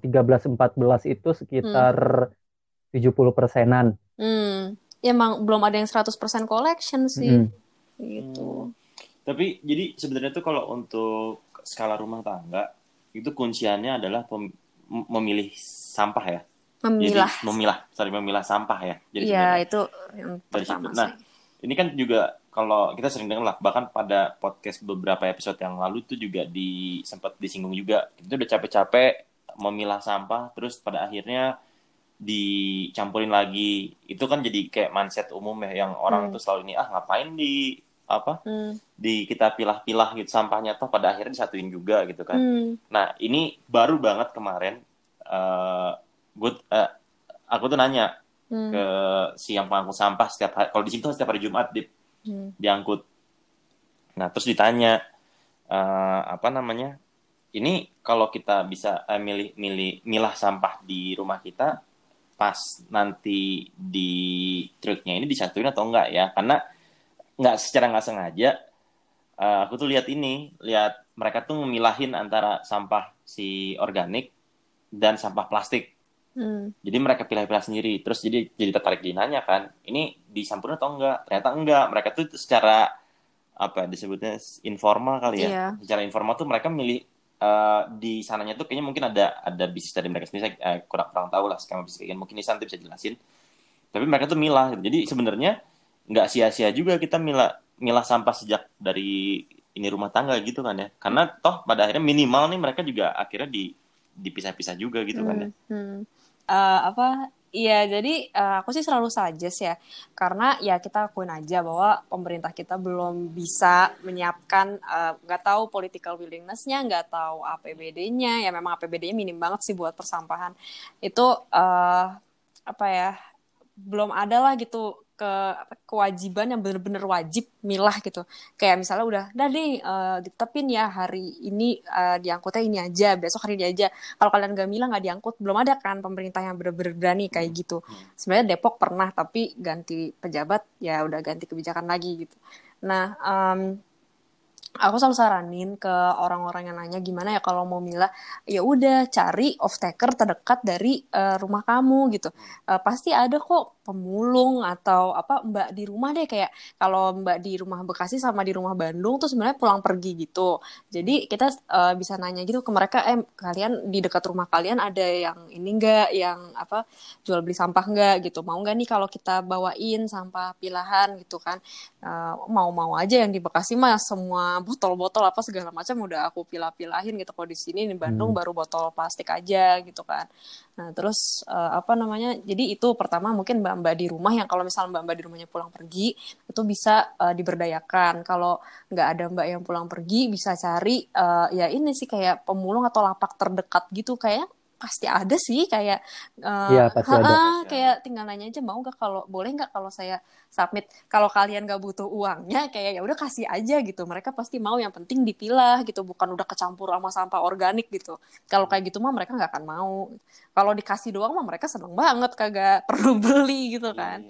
2013-14 itu sekitar hmm. 70 persenan hmm. ya emang belum ada yang 100 persen collection sih hmm. gitu hmm. tapi jadi sebenarnya tuh kalau untuk skala rumah tangga itu kunciannya adalah memilih sampah ya memilah jadi, memilah. sorry memilah sampah ya. Jadi ya itu yang pertama nah ini kan juga kalau kita sering dengar lah bahkan pada podcast beberapa episode yang lalu itu juga di sempat disinggung juga. Itu udah capek-capek memilah sampah terus pada akhirnya dicampurin lagi. Itu kan jadi kayak mindset umum ya yang orang hmm. tuh selalu ini ah ngapain di apa hmm. di kita pilah-pilah gitu sampahnya. Toh pada akhirnya disatuin juga gitu kan. Hmm. nah ini baru banget kemarin uh, gue uh, aku tuh nanya hmm. ke si yang pengangkut sampah setiap hari kalau di sini tuh setiap hari Jumat di hmm. diangkut nah terus ditanya uh, apa namanya ini kalau kita bisa uh, milih milih milah sampah di rumah kita pas nanti di truknya ini disatuin atau enggak ya karena nggak secara nggak sengaja uh, aku tuh lihat ini lihat mereka tuh memilahin antara sampah si organik dan sampah plastik Hmm. Jadi mereka pilih-pilih sendiri. Terus jadi jadi tertarik dinanya kan, ini disampurkan atau enggak? Ternyata enggak. Mereka tuh secara apa disebutnya informal kali ya. Yeah. Secara informal tuh mereka milih uh, di sananya tuh kayaknya mungkin ada ada bisnis dari mereka sendiri. uh, kurang kurang tahu lah skema bisnis kayak mungkin Nisan bisa jelasin. Tapi mereka tuh milah. Jadi sebenarnya nggak sia-sia juga kita milah milah sampah sejak dari ini rumah tangga gitu kan ya. Karena toh pada akhirnya minimal nih mereka juga akhirnya di dipisah-pisah juga gitu hmm. kan ya. Hmm. Uh, apa Iya, jadi uh, aku sih selalu suggest ya, karena ya kita akuin aja bahwa pemerintah kita belum bisa menyiapkan, eh, nggak uh, tahu political willingness-nya, nggak tahu APBD-nya, ya memang APBD-nya minim banget sih buat persampahan. Itu uh, apa ya, belum ada lah gitu ke kewajiban yang benar-benar wajib milah gitu. Kayak misalnya udah dah nih uh, ditetapin ya hari ini uh, diangkutnya ini aja besok hari ini aja. Kalau kalian gak milah nggak diangkut belum ada kan pemerintah yang benar-benar berani kayak gitu. Sebenarnya Depok pernah tapi ganti pejabat ya udah ganti kebijakan lagi gitu. Nah um, aku selalu saranin ke orang-orang yang nanya gimana ya kalau mau milah ya udah cari off taker terdekat dari uh, rumah kamu gitu. Uh, pasti ada kok pemulung atau apa mbak di rumah deh kayak kalau mbak di rumah Bekasi sama di rumah Bandung tuh sebenarnya pulang pergi gitu. Jadi kita uh, bisa nanya gitu ke mereka eh kalian di dekat rumah kalian ada yang ini enggak yang apa jual beli sampah enggak gitu. Mau enggak nih kalau kita bawain sampah pilahan gitu kan. Mau-mau uh, aja yang di Bekasi mah semua botol-botol apa segala macam udah aku pilah-pilahin gitu. Kalau di sini di Bandung hmm. baru botol plastik aja gitu kan. Nah terus uh, apa namanya jadi itu pertama mungkin mbak-mbak di rumah yang kalau misalnya mbak-mbak di rumahnya pulang pergi itu bisa uh, diberdayakan. Kalau nggak ada mbak yang pulang pergi bisa cari uh, ya ini sih kayak pemulung atau lapak terdekat gitu. Kayak pasti ada sih kayak uh, ya, pasti ha -ha, ada. kayak tinggal nanya aja mau nggak kalau boleh nggak kalau saya submit? Kalau kalian nggak butuh uangnya kayak ya udah kasih aja gitu. Mereka pasti mau yang penting dipilah gitu. Bukan udah kecampur sama sampah organik gitu. Kalau kayak gitu mah mereka nggak akan mau. Kalau dikasih doang mah mereka seneng banget kagak perlu beli gitu kan.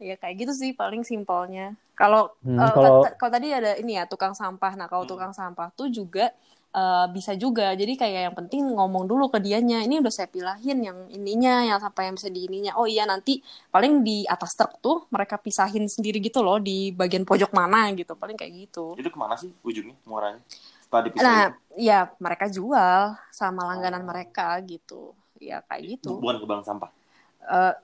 ya, ya kayak gitu sih paling simpelnya. Kalau hmm, kalau... kalau tadi ada ini ya tukang sampah. Nah kalau hmm. tukang sampah tuh juga uh, bisa juga. Jadi kayak yang penting ngomong dulu ke dianya ini udah saya pilahin yang ininya yang sampai yang bisa di ininya. Oh iya nanti paling di atas truk tuh mereka pisahin sendiri gitu loh di bagian pojok mana gitu. Paling kayak gitu. Itu ke mana sih ujungnya muaranya? Nah ya mereka jual sama langganan oh. mereka gitu. Ya kayak gitu. Bukan ke bank sampah? Uh,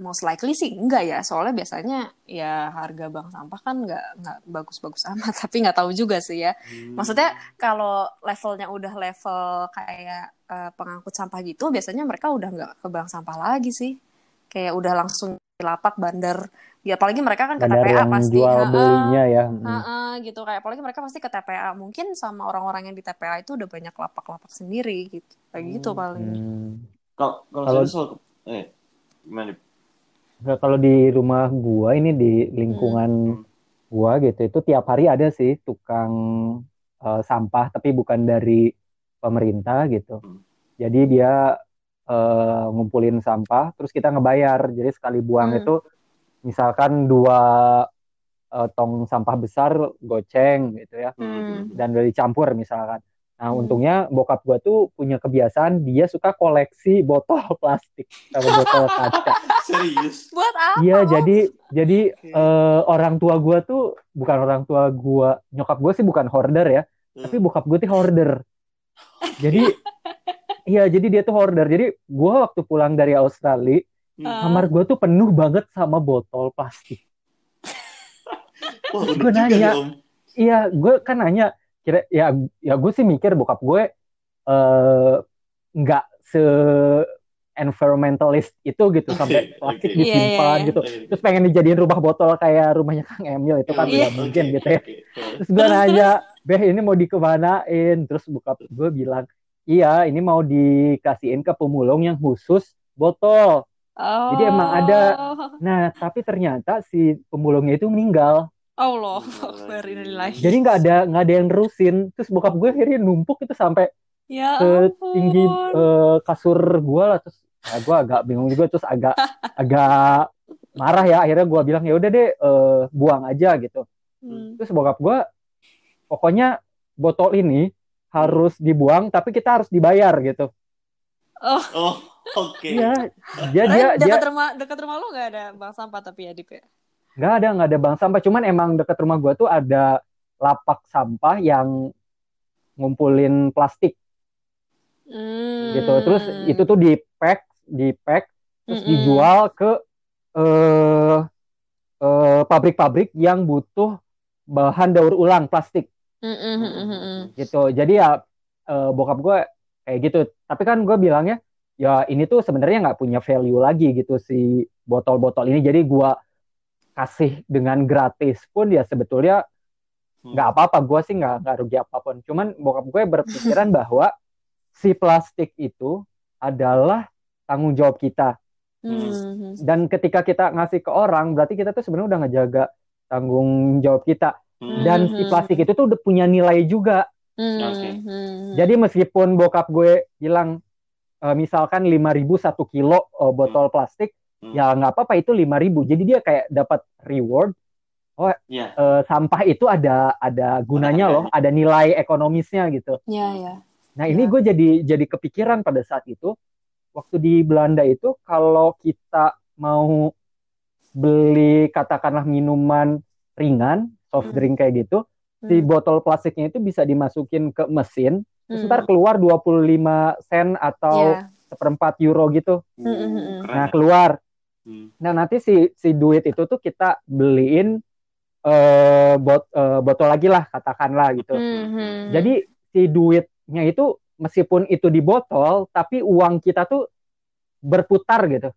most likely sih enggak ya. Soalnya biasanya ya harga bank sampah kan enggak nggak bagus-bagus amat. Tapi nggak tahu juga sih ya. Hmm. maksudnya kalau levelnya udah level kayak uh, pengangkut sampah gitu biasanya mereka udah nggak ke bank sampah lagi sih. Kayak udah langsung lapak bandar. Ya apalagi mereka kan ke bandar TPA pasti. jual belinya ya. Hmm. ha -ha, gitu. Kayak apalagi mereka pasti ke TPA mungkin sama orang-orang yang di TPA itu udah banyak lapak-lapak sendiri gitu. Kayak gitu hmm. paling. Kalau kalau soal eh gimana Nah, kalau di rumah gua ini di lingkungan hmm. gua gitu itu tiap hari ada sih tukang uh, sampah tapi bukan dari pemerintah gitu. Hmm. Jadi dia uh, ngumpulin sampah terus kita ngebayar. Jadi sekali buang hmm. itu misalkan dua uh, tong sampah besar goceng gitu ya. Hmm. Dan udah dicampur misalkan. Nah, hmm. untungnya bokap gua tuh punya kebiasaan dia suka koleksi botol plastik sama botol kaca. Serius? Buat apa? Iya, jadi jadi okay. uh, eh, orang tua gua tuh bukan orang tua gua, nyokap gua sih bukan hoarder ya, hmm. tapi bokap gua tuh hoarder. Jadi iya, jadi dia tuh hoarder. Jadi gua waktu pulang dari Australia, hmm. kamar gua tuh penuh banget sama botol plastik. Wah, gue nanya, iya, gue kan nanya, kira ya ya gue sih mikir bokap gue eh, nggak uh, se environmentalist itu gitu okay, sampai plastik okay. disimpan yeah, yeah, yeah. gitu terus pengen dijadiin rumah botol kayak rumahnya Kang Emil itu kan yeah. mungkin okay, gitu ya okay. terus gue nanya beh ini mau dikemanain terus bokap gue bilang iya ini mau dikasihin ke pemulung yang khusus botol oh. jadi emang ada oh. nah tapi ternyata si pemulungnya itu meninggal Allah, Jadi nggak ada nggak ada yang nerusin. Terus bokap gue akhirnya numpuk itu sampai ya ke tinggi uh, kasur gue lah. Terus ya gue agak bingung juga. Terus agak agak marah ya. Akhirnya gue bilang ya udah deh uh, buang aja gitu. Hmm. Terus bokap gue pokoknya botol ini harus dibuang tapi kita harus dibayar gitu. Oh. oh Oke. Okay. Iya, dia dia dekat dia, rumah dekat rumah lu nggak ada bank sampah tapi ya Dip ya? Nggak ada, nggak ada bank sampah. Cuman emang deket rumah gue tuh ada lapak sampah yang ngumpulin plastik. Hmm. Gitu. Terus itu tuh di pack, di pack, terus mm -mm. dijual ke uh, uh, pabrik-pabrik yang butuh bahan daur ulang plastik. Mm -mm. Gitu. Jadi ya uh, bokap gue kayak gitu. Tapi kan gue bilangnya ya ini tuh sebenarnya nggak punya value lagi gitu si botol-botol ini. Jadi gue kasih dengan gratis pun ya sebetulnya hmm. nggak hmm. apa-apa gue sih nggak nggak rugi apa pun cuman bokap gue berpikiran bahwa si plastik itu adalah tanggung jawab kita hmm. dan ketika kita ngasih ke orang berarti kita tuh sebenarnya udah ngejaga tanggung jawab kita hmm. dan si plastik itu tuh udah punya nilai juga hmm. jadi meskipun bokap gue bilang uh, misalkan 5000 satu kilo uh, botol hmm. plastik hmm. ya nggak apa-apa itu lima ribu jadi dia kayak dapat reward oh Iya. eh, sampah itu ada ada gunanya loh, ada nilai ekonomisnya gitu. Iya, iya. Nah ini Ya. gue jadi jadi kepikiran pada saat itu waktu di Belanda itu kalau kita mau beli katakanlah minuman ringan, soft Hmm. drink kayak gitu, si Hmm. botol plastiknya itu bisa dimasukin ke mesin, terus Hmm. ntar keluar 25 sen atau Iya. seperempat euro gitu. Hmm, hmm, hmm. Nah ya. keluar. Hmm. Nah nanti si si duit itu tuh kita beliin eh bot, eh, botol lagi lah katakanlah gitu. Hmm, hmm. Jadi si duitnya itu meskipun itu di botol, tapi uang kita tuh berputar gitu.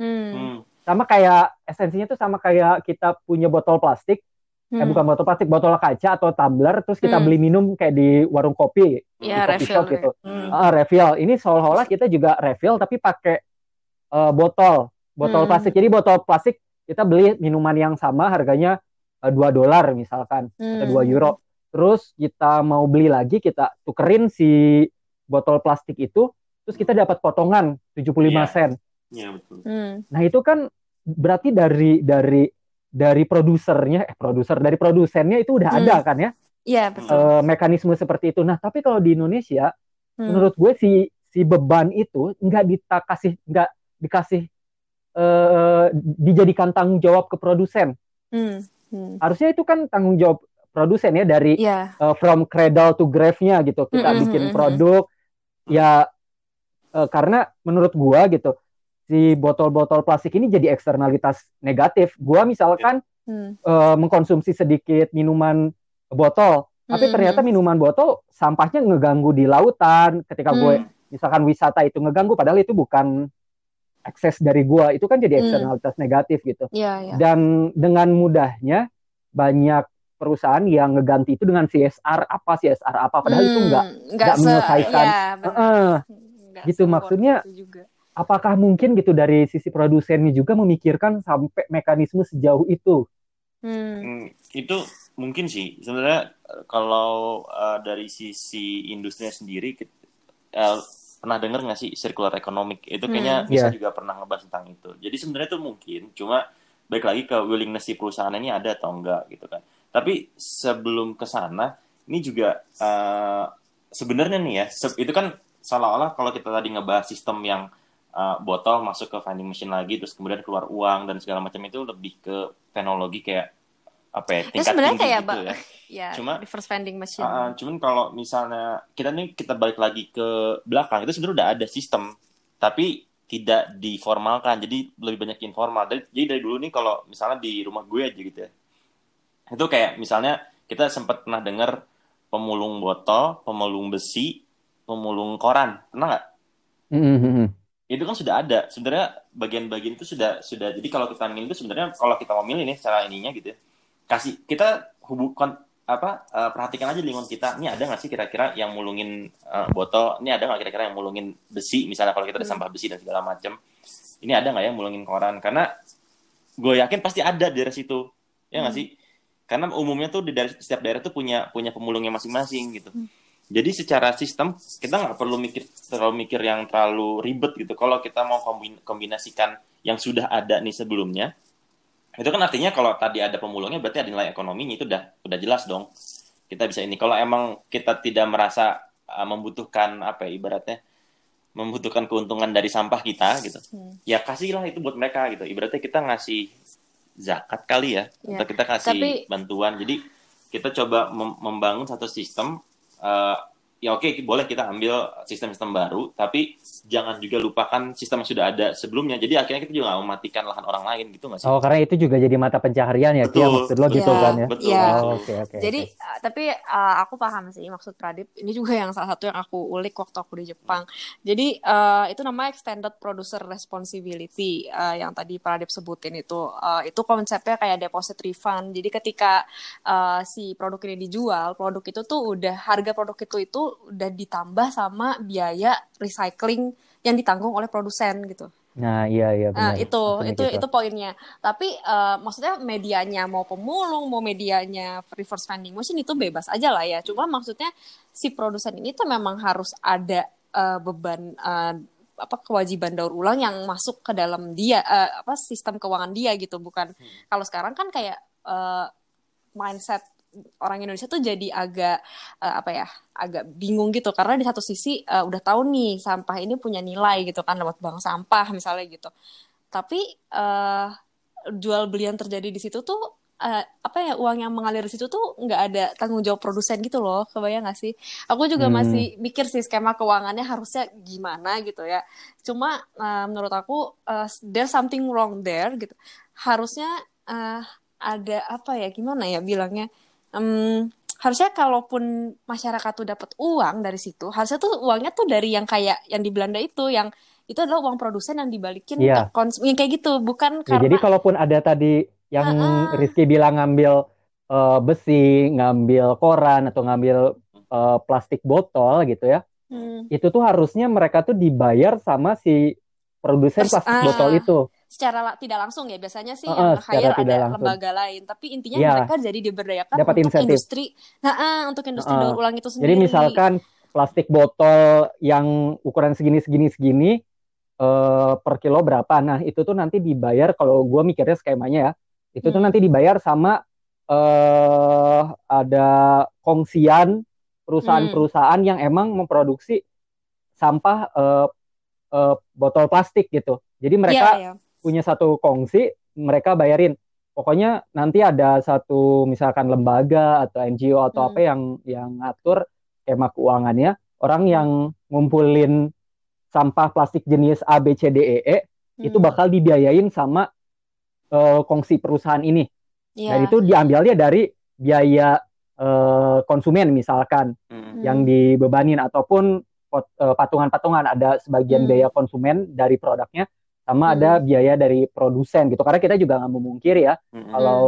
Hmm. Hmm. Sama kayak esensinya tuh sama kayak kita punya botol plastik, eh Hmm. bukan botol plastik, botol kaca atau tumbler, terus kita Hmm. beli minum kayak di warung kopi, Iya, di coffee refill shop gitu. Hmm. Ah, refill. Ini seolah-olah kita juga refill tapi pakai eh, botol, botol Hmm. plastik. Jadi botol plastik kita beli minuman yang sama harganya eh, 2 dolar misalkan atau Hmm. 2 euro. Terus kita mau beli lagi, kita tukerin si botol plastik itu, terus kita dapat potongan 75 Iya. sen. Iya betul. Hmm. Nah, itu kan berarti dari dari dari produsernya eh produser dari produsennya itu udah Hmm. ada kan ya Iya, betul. eh, mekanisme seperti itu. Nah, tapi kalau di Indonesia Hmm. menurut gue si si beban itu nggak dikasih nggak dikasih eh, dijadikan tanggung jawab ke produsen. Hmm. Hmm. Harusnya itu kan tanggung jawab produsen ya dari Iya. uh, from cradle to grave-nya gitu. Kita Mm-mm, bikin mm-mm. produk ya uh, karena menurut gua gitu si botol-botol plastik ini jadi eksternalitas negatif. Gua misalkan Hmm. uh, mengkonsumsi sedikit minuman botol, tapi Mm-mm. ternyata minuman botol sampahnya ngeganggu di lautan ketika gue Hmm. misalkan wisata itu ngeganggu padahal itu bukan akses dari gua. Itu kan jadi Mm. eksternalitas negatif gitu. Iya, iya. Dan dengan mudahnya banyak perusahaan yang ngeganti itu dengan CSR apa CSR apa padahal itu enggak Hmm, nggak se- menyelesaikan. benar. Heeh. Nggak Gitu, maksudnya itu juga. apakah mungkin gitu dari sisi produsennya juga memikirkan sampai mekanisme sejauh itu Hmm. Hmm, itu mungkin sih sebenarnya eh, kalau eh, dari sisi industrinya sendiri eh, pernah dengar nggak sih circular economic? Itu kayaknya Hmm. bisa juga pernah ngebahas tentang itu. Jadi sebenarnya itu mungkin cuma baik lagi ke willingness si perusahaan ini ada atau enggak gitu kan. Tapi sebelum ke sana ini juga eh, sebenarnya nih ya se- itu kan seolah-olah kalau kita tadi ngebahas sistem yang eh, botol masuk ke vending machine lagi terus kemudian keluar uang dan segala macam itu lebih ke teknologi kayak apa ya Ya tingkat sebenarnya tinggi kayak gitu ba- ya. ya Cuma- reverse vending machine. Ah, cuman kalau misalnya kita nih kita balik lagi ke belakang itu sebenarnya udah ada sistem tapi tidak diformalkan. Jadi lebih banyak informal. Jadi, jadi dari dulu nih kalau misalnya di rumah gue aja gitu ya itu kayak misalnya kita sempat pernah dengar pemulung botol pemulung besi pemulung koran. Pernah nggak? Mhm. itu kan sudah ada. Sebenarnya bagian-bagian itu sudah sudah jadi kalau kita milih itu sebenarnya kalau kita mau milih nih secara ininya gitu ya, kasih kita hubungkan apa eh, perhatikan aja lingkungan kita ini ada nggak sih kira-kira yang mulungin eh, botol ini ada nggak kira-kira yang mulungin besi misalnya kalau kita ada Hmm. sampah besi dan segala macam ini ada nggak yang mulungin koran karena gue yakin pasti ada di daerah situ ya nggak Hmm. sih karena umumnya tuh di daerah, setiap daerah tuh punya punya pemulungnya masing-masing gitu Hmm. jadi secara sistem kita nggak perlu mikir terlalu mikir yang terlalu ribet gitu. Kalau kita mau kombin- kombinasikan yang sudah ada nih sebelumnya, itu kan artinya kalau tadi ada pemulungnya berarti ada nilai ekonominya itu udah udah jelas dong. Kita bisa ini. Kalau emang kita tidak merasa uh, membutuhkan apa ya ibaratnya membutuhkan keuntungan dari sampah kita gitu, Hmm. ya kasihlah itu buat mereka gitu. Ibaratnya kita ngasih zakat kali ya, Ya. atau kita kasih Tapi- bantuan. Jadi kita coba mem- membangun satu sistem eh, ya oke boleh kita ambil sistem-sistem baru tapi jangan juga lupakan sistem yang sudah ada sebelumnya jadi akhirnya kita juga nggak mematikan lahan orang lain gitu nggak sih oh karena itu juga jadi mata pencaharian ya ya Betul, maksud lo gitu betul. kan ya betul, Iya. betul. Oh, oke oke Jadi oke. uh, tapi uh, aku paham sih maksud Pradip. Ini juga yang salah satu yang aku ulik waktu aku di Jepang. Jadi uh, itu namanya extended producer responsibility uh, yang tadi Pradip sebutin itu. Uh, itu konsepnya kayak deposit refund. Jadi ketika uh, si produk ini dijual, produk itu tuh udah harga produk itu itu udah ditambah sama biaya recycling yang ditanggung oleh produsen gitu. nah iya iya Nah, benar itu Maksudnya itu gitu. itu poinnya. Tapi eh, maksudnya medianya mau pemulung, mau medianya reverse vending machine itu bebas aja lah ya. Cuma maksudnya si produsen ini tuh memang harus ada eh, beban eh, apa kewajiban daur ulang yang masuk ke dalam dia eh, apa sistem keuangan dia gitu bukan kalau sekarang kan kayak uh, mindset orang Indonesia tuh jadi agak uh, apa ya agak bingung gitu. Karena di satu sisi uh, udah tahu nih sampah ini punya nilai gitu kan lewat bank sampah misalnya gitu. Tapi uh, jual beli yang terjadi di situ tuh uh, apa ya uang yang mengalir di situ tuh nggak ada tanggung jawab produsen gitu loh. Kebayang gak sih? Aku juga hmm. masih mikir sih skema keuangannya harusnya gimana gitu ya. Cuma uh, menurut aku uh, there's something wrong there gitu. Harusnya uh, ada apa ya gimana ya bilangnya um, harusnya kalaupun masyarakat tuh dapat uang dari situ harusnya tuh uangnya tuh dari yang kayak yang di Belanda itu yang itu adalah uang produsen yang dibalikin yeah. ke konsumen kayak gitu bukan ya, jadi kalaupun ada tadi yang uh -uh. Rizky bilang ngambil uh, besi ngambil koran atau ngambil uh, plastik botol gitu ya hmm. itu tuh harusnya mereka tuh dibayar sama si produsen plastik uh, botol itu secara la tidak langsung ya biasanya sih uh, yang hire ada langsung. lembaga lain tapi intinya yeah. mereka jadi diberdayakan Dapat untuk insentif. industri nah uh, untuk industri uh, daur ulang itu sendiri jadi misalkan plastik botol yang ukuran segini segini segini uh, per kilo berapa nah itu tuh nanti dibayar kalau gue mikirnya skemanya ya itu hmm. tuh nanti dibayar sama uh, ada kongsian perusahaan-perusahaan hmm. yang emang memproduksi sampah uh, uh, botol plastik gitu jadi mereka yeah, yeah punya satu kongsi mereka bayarin pokoknya nanti ada satu misalkan lembaga atau NGO atau hmm. apa yang yang ngatur skema keuangannya orang yang ngumpulin sampah plastik jenis A B C D E E hmm. itu bakal dibiayain sama uh, kongsi perusahaan ini yeah. dan itu diambilnya dari biaya uh, konsumen misalkan hmm. yang dibebanin ataupun eh, patungan-patungan ada sebagian hmm. biaya konsumen dari produknya sama hmm. ada biaya dari produsen gitu karena kita juga nggak memungkiri ya hmm. kalau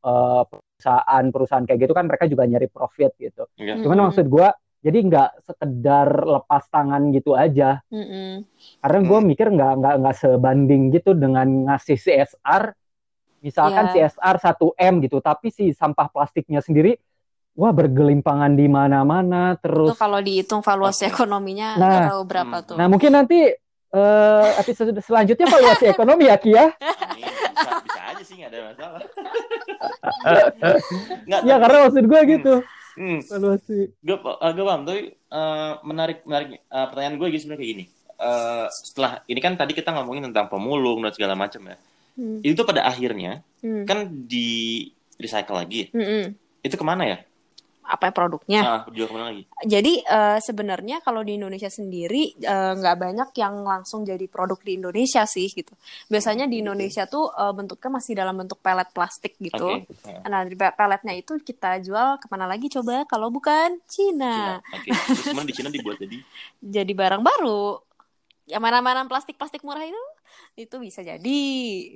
uh, perusahaan-perusahaan kayak gitu kan mereka juga nyari profit gitu yeah. cuman hmm. maksud gue jadi nggak sekedar lepas tangan gitu aja hmm. karena gue hmm. mikir nggak nggak nggak sebanding gitu dengan ngasih CSR misalkan yeah. CSR 1 m gitu tapi si sampah plastiknya sendiri wah bergelimpangan di mana-mana terus itu kalau dihitung valuasi ekonominya nah, tahu berapa tuh nah mungkin nanti uh, episode selanjutnya valuasi ekonomi ya Kia. Bisa, bisa aja sih nggak ada masalah. nggak, ya karena maksud gue gitu. Hmm. Valuasi. Gue uh, gue paham tapi uh, menarik menarik uh, pertanyaan gue gitu sebenarnya kayak gini. Uh, setelah ini kan tadi kita ngomongin tentang pemulung dan segala macam ya. Hmm. Itu pada akhirnya hmm. kan di recycle lagi. Hmm. Itu ke mana ya? Apa produknya. Nah, lagi. Jadi uh, sebenarnya kalau di Indonesia sendiri eh, nggak uh, banyak yang langsung jadi produk di Indonesia sih gitu. Biasanya di Indonesia tuh uh, bentuknya masih dalam bentuk pelet plastik gitu. Okay. Nah di peletnya itu kita jual ke mana lagi coba kalau bukan Cina. Cina. Okay. Terus di Cina dibuat jadi? jadi barang baru. Yang mana-mana plastik-plastik murah itu itu bisa jadi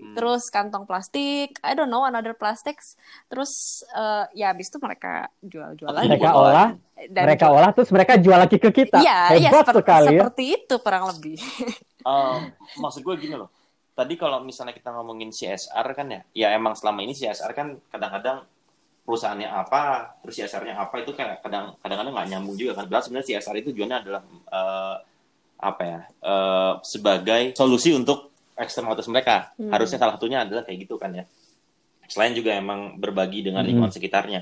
hmm. terus kantong plastik I don't know another plastics terus uh, ya habis itu mereka jual-jual lagi mereka olah dan mereka jual. olah terus mereka jual lagi ke kita iya iya seperti, sekali ya. seperti itu kurang lebih um, maksud gue gini loh tadi kalau misalnya kita ngomongin CSR kan ya ya emang selama ini CSR kan kadang-kadang perusahaannya apa terus CSR-nya apa itu kan kadang kadang-kadang nggak nyambung juga kan. Padahal sebenarnya CSR itu tujuannya adalah uh, apa ya uh, sebagai solusi untuk eksternalitas mereka. Hmm. Harusnya salah satunya adalah kayak gitu kan ya. Selain juga emang berbagi dengan hmm. lingkungan hmm. sekitarnya.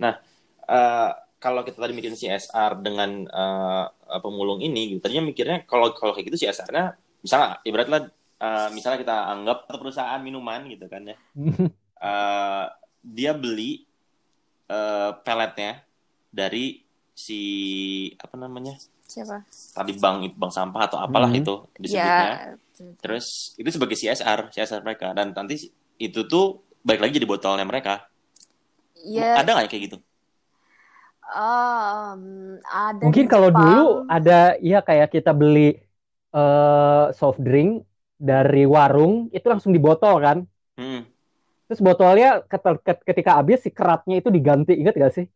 Nah, uh, kalau kita tadi mikirin CSR dengan uh, pemulung ini, gitu, tadinya mikirnya kalau kalau kayak gitu CSR-nya misalnya ibaratnya uh, misalnya kita anggap perusahaan minuman gitu kan ya. uh, dia beli uh, peletnya dari si apa namanya? Siapa? Tadi bank bank sampah atau apalah hmm. itu disebutnya. Ya Terus itu sebagai CSR, CSR mereka dan nanti itu tuh balik lagi jadi botolnya mereka. Iya. Ada nggak kayak gitu? Um, ada Mungkin kalau dulu ada ya kayak kita beli uh, soft drink dari warung itu langsung dibotol kan. Hmm. Terus botolnya ketika habis si keratnya itu diganti, ingat gak sih?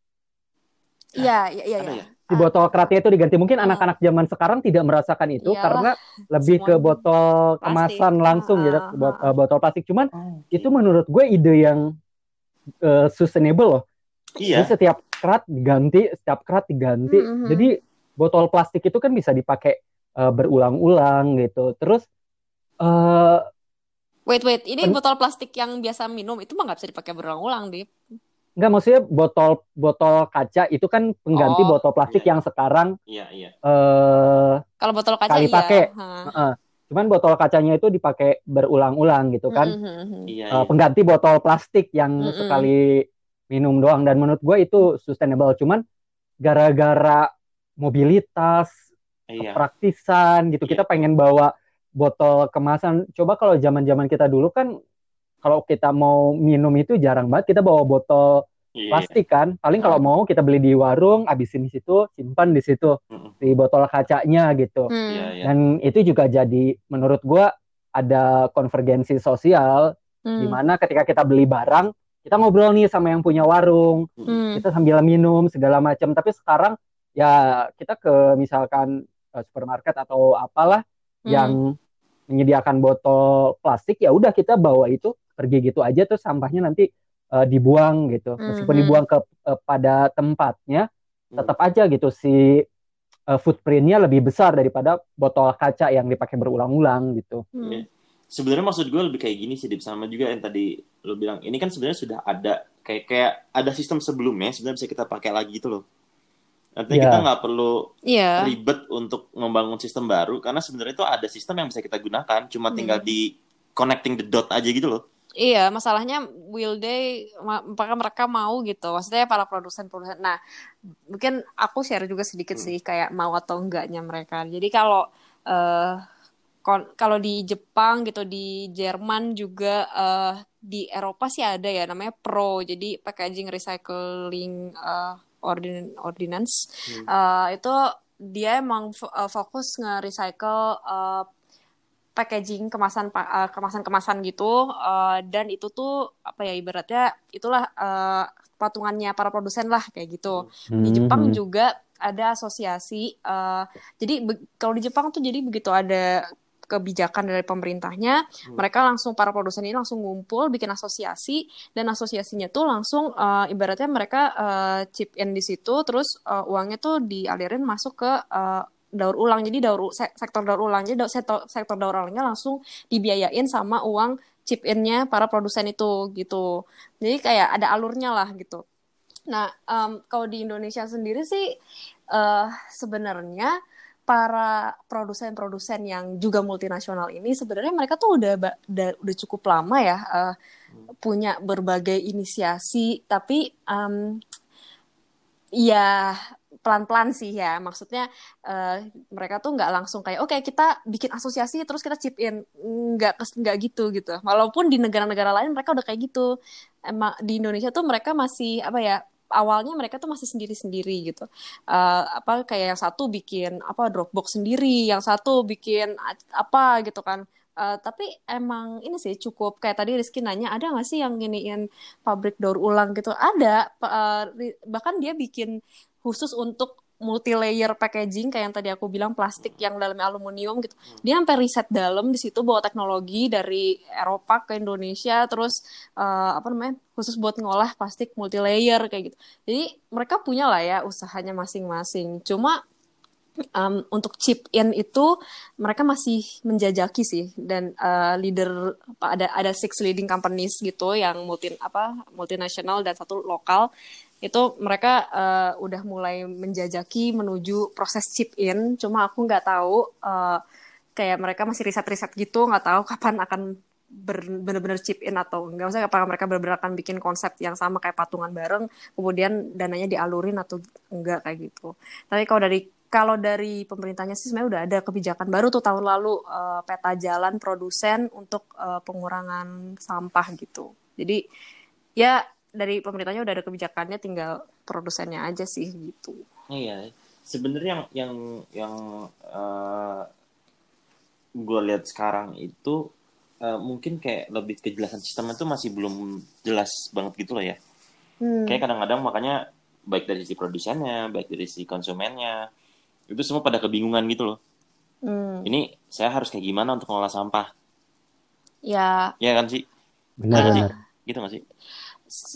Iya, iya, iya. Ya? di botol keratnya itu diganti. Mungkin anak anak-anak zaman sekarang tidak merasakan itu Iyalah, karena lebih ke botol kemasan langsung gitu, uh, botol plastik. Cuman oh, itu menurut gue ide yang uh, sustainable loh. Iya. Jadi setiap kerat diganti, setiap kerat diganti. Mm -hmm. Jadi botol plastik itu kan bisa dipakai uh, berulang-ulang gitu. Terus uh, Wait, wait. Ini botol plastik yang biasa minum itu mah nggak bisa dipakai berulang-ulang, Dip. Enggak maksudnya botol botol kaca itu kan pengganti Oh. botol plastik Iya. yang sekarang Iya, iya. eh Kalau botol kaca Sekali iya. pakai. Heeh. Cuman botol kacanya itu dipakai berulang-ulang gitu kan. Mm, mm, mm. Iya, Eh, iya. pengganti botol plastik yang Mm-mm. sekali minum doang dan menurut gue itu sustainable. Cuman gara-gara mobilitas, Iya. praktisan gitu, Iya. kita pengen bawa botol kemasan. Coba kalau zaman-zaman kita dulu kan kalau kita mau minum itu jarang banget kita bawa botol Iya. plastik kan. Paling kalau mau kita beli di warung, habisin di situ, simpan di situ Mm-mm. di botol kacanya gitu. Hmm. Iya, iya. Dan itu juga jadi menurut gua ada konvergensi sosial Hmm. di mana ketika kita beli barang, kita ngobrol nih sama yang punya warung, Hmm. kita sambil minum segala macam. Tapi sekarang ya kita ke misalkan eh, supermarket atau apalah Hmm. yang menyediakan botol plastik ya udah kita bawa itu pergi gitu aja terus sampahnya nanti eh, dibuang gitu. Meskipun Mhm. dibuang ke eh, pada tempatnya Hmm. tetap aja gitu si eh, footprintnya lebih besar daripada botol kaca yang dipakai berulang-ulang gitu. Hmm. Iya. Sebenarnya maksud gue lebih kayak gini sih, Dip. sama juga yang tadi lo bilang. Ini kan sebenarnya sudah ada kayak kayak ada sistem sebelumnya sebenarnya bisa kita pakai lagi gitu loh. Artinya Iya. kita nggak perlu Iya. ribet untuk membangun sistem baru karena sebenarnya itu ada sistem yang bisa kita gunakan, cuma Hmm. tinggal di connecting the dot aja gitu loh. Iya, masalahnya will they apakah mereka mau gitu. Maksudnya para produsen-produsen. Nah, mungkin aku share juga sedikit Hmm. sih kayak mau atau enggaknya mereka. Jadi kalau kon- kalau di Jepang gitu, di Jerman juga eh di Eropa sih ada ya namanya PRO. Jadi packaging recycling eh, ordin- ordinance. Hmm. Eh, itu dia emang fo- fokus nge-recycle eh, packaging kemasan pa- eh, kemasan-kemasan gitu eh, dan itu tuh apa ya ibaratnya itulah eh, patungannya para produsen lah kayak gitu. Di Jepang Mhm. juga ada asosiasi. eh, jadi kalau di Jepang tuh jadi begitu ada kebijakan dari pemerintahnya, Hmm. mereka langsung para produsen ini langsung ngumpul bikin asosiasi dan asosiasinya tuh langsung eh, ibaratnya mereka eh, chip in di situ, terus eh, uangnya tuh dialirin masuk ke eh, daur ulang. Jadi daur sektor daur ulang, jadi sektor, sektor daur ulangnya langsung dibiayain sama uang chip in-nya para produsen itu gitu. Jadi kayak ada alurnya lah gitu. Nah, em, kalau di Indonesia sendiri sih eh, sebenarnya para produsen-produsen yang juga multinasional ini sebenarnya mereka tuh udah udah, udah cukup lama ya eh, punya berbagai inisiasi, tapi em, ya pelan-pelan sih ya. Maksudnya eh, mereka tuh nggak langsung kayak oke kita bikin asosiasi terus kita chip in nggak nggak gitu gitu. Walaupun di negara-negara lain mereka udah kayak gitu. Emang di Indonesia tuh mereka masih apa ya? Awalnya mereka tuh masih sendiri-sendiri gitu. Eh, apa kayak yang satu bikin apa Dropbox sendiri, yang satu bikin apa gitu kan. Eh, tapi emang ini sih cukup kayak tadi Rizky nanya ada nggak sih yang giniin pabrik daur ulang gitu? Ada. Ri- bahkan dia bikin khusus untuk multi layer packaging kayak yang tadi aku bilang plastik yang dalamnya aluminium gitu. Dia sampai riset dalam di situ bawa teknologi dari Eropa ke Indonesia terus eh, apa namanya? khusus buat ngolah plastik multi layer kayak gitu. Jadi mereka punya lah ya usahanya masing-masing. Cuma um, untuk chip in itu mereka masih menjajaki sih dan uh, leader apa, ada ada six leading companies gitu yang multi apa multinasional dan satu lokal itu mereka uh, udah mulai menjajaki menuju proses chip in cuma aku nggak tahu uh, kayak mereka masih riset-riset gitu nggak tahu kapan akan benar-benar chip in atau enggak. Maksudnya apakah mereka benar-benar akan bikin konsep yang sama kayak patungan bareng kemudian dananya dialurin atau enggak kayak gitu. Tapi kalau dari kalau dari pemerintahnya sih sebenarnya udah ada kebijakan baru tuh tahun lalu eh, peta jalan produsen untuk eh, pengurangan sampah gitu. Jadi ya dari pemerintahnya udah ada kebijakannya tinggal produsennya aja sih gitu. Iya, sebenarnya yang yang yang gue lihat sekarang itu eh, mungkin kayak lebih kejelasan sistemnya tuh masih belum jelas banget gitu loh ya. Hmm. Kayak kadang-kadang makanya baik dari sisi produsennya, baik dari sisi konsumennya, itu semua pada kebingungan gitu loh. Hmm. Ini saya harus kayak gimana untuk mengolah sampah? Ya Ya kan sih? Benar-benar. Gitu gak sih?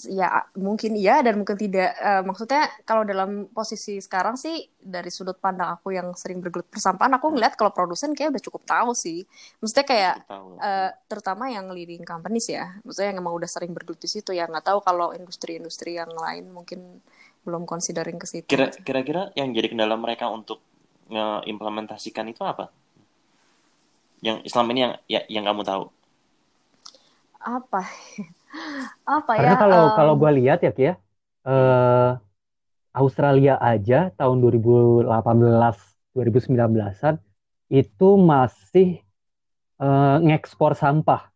Ya mungkin iya dan mungkin tidak. Uh, maksudnya kalau dalam posisi sekarang sih dari sudut pandang aku yang sering bergelut persampahan, aku ngeliat kalau produsen kayak udah cukup tahu sih. Maksudnya kayak uh, terutama yang leading companies ya, maksudnya yang emang udah sering bergelut di situ ya nggak tahu kalau industri-industri yang lain mungkin belum considering ke situ. Kira, kira-kira yang jadi kendala mereka untuk ngeimplementasikan itu apa? Yang Islam ini yang ya, yang kamu tahu? Apa? apa Karena ya? kalau um... kalau gue lihat ya Kia, uh, Australia aja tahun 2018 2019-an itu masih uh, ngekspor sampah.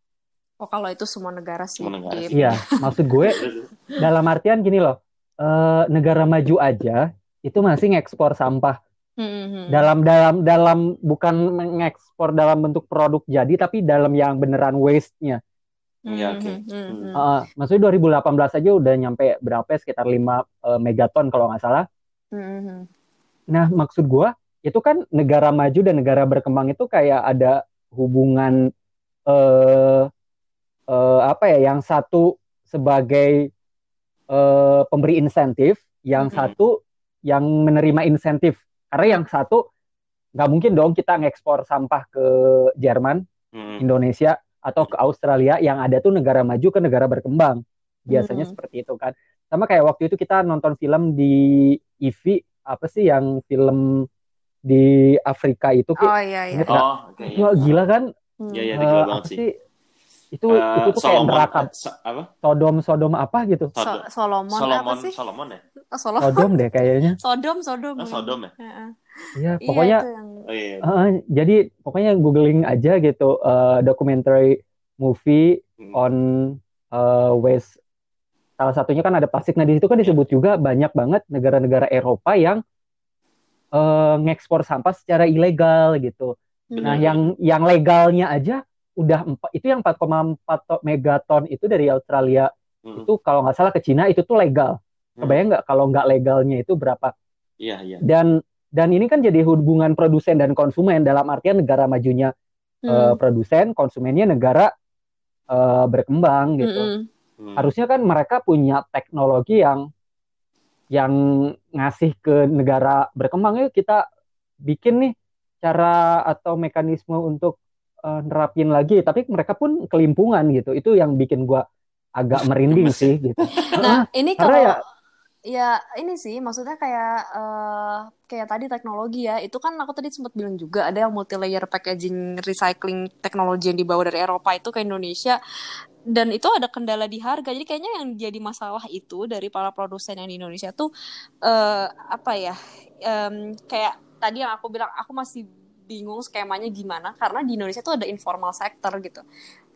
Oh kalau itu semua negara sih. Semua negara. Iya, maksud gue dalam artian gini loh, uh, negara maju aja itu masih ngekspor sampah. Mm-hmm. Dalam dalam dalam bukan mengekspor dalam bentuk produk jadi tapi dalam yang beneran waste-nya. Iya, oke. Okay. Mm-hmm. Uh, maksudnya 2018 aja udah nyampe berapa ya? sekitar 5 uh, megaton kalau nggak salah. Mm-hmm. Nah, maksud gua itu kan negara maju dan negara berkembang itu kayak ada hubungan uh, uh, apa ya? Yang satu sebagai uh, pemberi insentif, yang mm-hmm. satu yang menerima insentif. Karena yang satu nggak mungkin dong kita ngekspor sampah ke Jerman, mm-hmm. Indonesia atau ke Australia yang ada tuh negara maju ke negara berkembang. Biasanya hmm. seperti itu kan. Sama kayak waktu itu kita nonton film di IVI apa sih yang film di Afrika itu oh iya iya. Oh, okay, iya. gila kan? Iya iya uh, banget sih itu uh, itu tuh kayak neraka apa? Sodom Sodom apa gitu? So Solomon, Solomon apa sih? Solomon ya? Oh, Solomon. Sodom deh kayaknya. Sodom Sodom. Oh, Sodom ya? Iya, iya pokoknya yang... oh, iya. Uh, jadi pokoknya googling aja gitu uh, documentary movie hmm. on uh, waste salah satunya kan ada plastik nah di situ kan disebut juga banyak banget negara-negara Eropa yang uh, ngekspor sampah secara ilegal gitu. Hmm. Nah, yang yang legalnya aja udah empat itu yang 4,4 megaton itu dari Australia hmm. itu kalau nggak salah ke Cina itu tuh legal. Hmm. Kebayang nggak kalau nggak legalnya itu berapa? Iya iya. Dan dan ini kan jadi hubungan produsen dan konsumen dalam artian negara majunya hmm. uh, produsen, konsumennya negara uh, berkembang gitu. Hmm. Hmm. Harusnya kan mereka punya teknologi yang yang ngasih ke negara berkembang yuk kita bikin nih cara atau mekanisme untuk uh, nerapin lagi tapi mereka pun kelimpungan gitu. Itu yang bikin gue agak merinding sih gitu. Nah ini kalau ya, ya ini sih maksudnya kayak uh, kayak tadi teknologi ya. Itu kan aku tadi sempat bilang juga ada yang multi layer packaging recycling teknologi yang dibawa dari Eropa itu ke Indonesia. Dan itu ada kendala di harga. Jadi kayaknya yang jadi masalah itu dari para produsen yang di Indonesia tuh uh, apa ya um, kayak tadi yang aku bilang aku masih bingung skemanya gimana karena di Indonesia tuh ada informal sector gitu.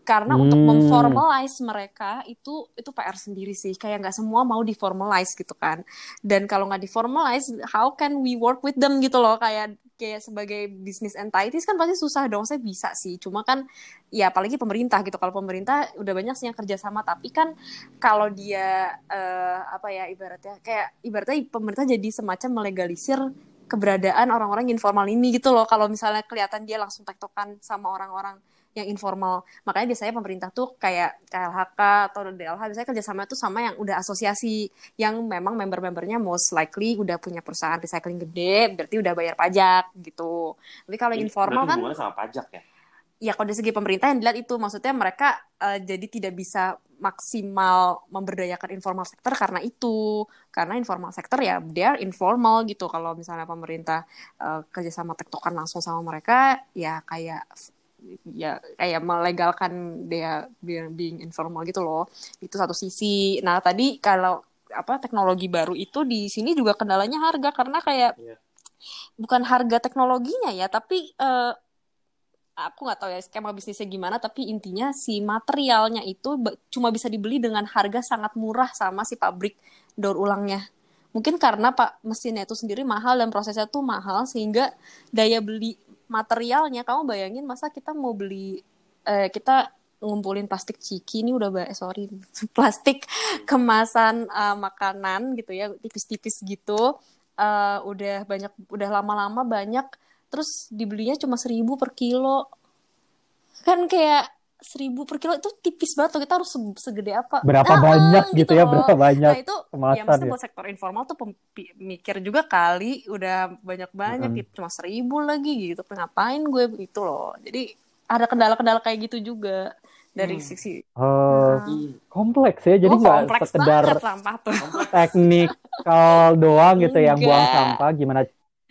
Karena hmm. untuk memformalize mereka itu itu PR sendiri sih. Kayak nggak semua mau diformalize gitu kan. Dan kalau nggak diformalize how can we work with them gitu loh? Kayak kayak sebagai business entities kan pasti susah dong. Saya bisa sih. Cuma kan ya apalagi pemerintah gitu. Kalau pemerintah udah banyak sih yang kerjasama. Tapi kan kalau dia uh, apa ya ibaratnya kayak ibaratnya pemerintah jadi semacam melegalisir keberadaan orang-orang informal ini gitu loh. Kalau misalnya kelihatan dia langsung tektokan sama orang-orang yang informal. Makanya biasanya pemerintah tuh kayak KLHK atau DLH biasanya kerjasama tuh sama yang udah asosiasi yang memang member-membernya most likely udah punya perusahaan recycling gede berarti udah bayar pajak gitu. Tapi kalau informal kan sama pajak ya? Ya kalau dari segi pemerintah yang dilihat itu maksudnya mereka uh, jadi tidak bisa maksimal memberdayakan informal sektor karena itu. Karena informal sektor ya dia informal gitu. Kalau misalnya pemerintah uh, kerjasama tektokan langsung sama mereka ya kayak ya kayak melegalkan dia being informal gitu loh. Itu satu sisi. Nah tadi kalau apa teknologi baru itu di sini juga kendalanya harga. Karena kayak yeah. bukan harga teknologinya ya tapi uh, aku nggak tahu ya skema bisnisnya gimana tapi intinya si materialnya itu cuma bisa dibeli dengan harga sangat murah sama si pabrik daur ulangnya. Mungkin karena pak mesinnya itu sendiri mahal dan prosesnya tuh mahal sehingga daya beli materialnya kamu bayangin masa kita mau beli eh, kita ngumpulin plastik ciki ini udah eh, sorry plastik kemasan uh, makanan gitu ya tipis-tipis gitu uh, udah banyak udah lama-lama banyak terus dibelinya cuma seribu per kilo kan kayak seribu per kilo itu tipis banget loh kita harus se- segede apa Berapa Ah, banyak gitu ya, loh. berapa banyak nah itu ya kemasan maksudnya ya. buat sektor informal tuh mikir juga kali udah banyak banyak Mm-mm. gitu cuma seribu lagi gitu ngapain gue begitu loh jadi ada kendala-kendala kayak gitu juga dari Hmm. sisi Oh, Nah. Hmm. kompleks ya. Jadi Oh, nggak kompleks sekedar banget sampah tuh teknikal doang gitu yang buang sampah, gimana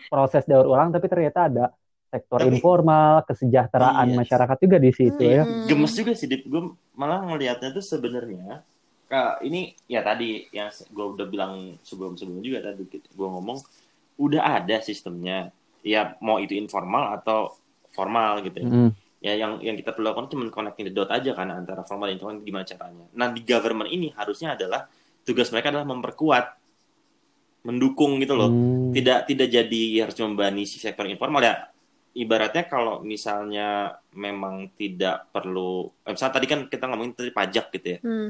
proses daur ulang, tapi ternyata ada sektor Tapi- informal, kesejahteraan Iya. masyarakat juga di situ ya. Mm-mm. gemes juga sih Dip gue malah ngelihatnya tuh sebenarnya Kak, ini ya tadi yang gue udah bilang sebelum sebelum juga tadi gue ngomong udah ada sistemnya ya mau itu informal atau formal gitu ya Mm. ya yang yang kita perlu lakukan cuma connecting the dot aja kan antara formal dan informal gimana caranya nah di government ini harusnya adalah tugas mereka adalah memperkuat mendukung gitu loh Hmm. tidak tidak jadi harus membebani si sektor informal ya ibaratnya kalau misalnya memang tidak perlu eh, misalnya tadi kan kita ngomongin tadi pajak gitu ya Hmm.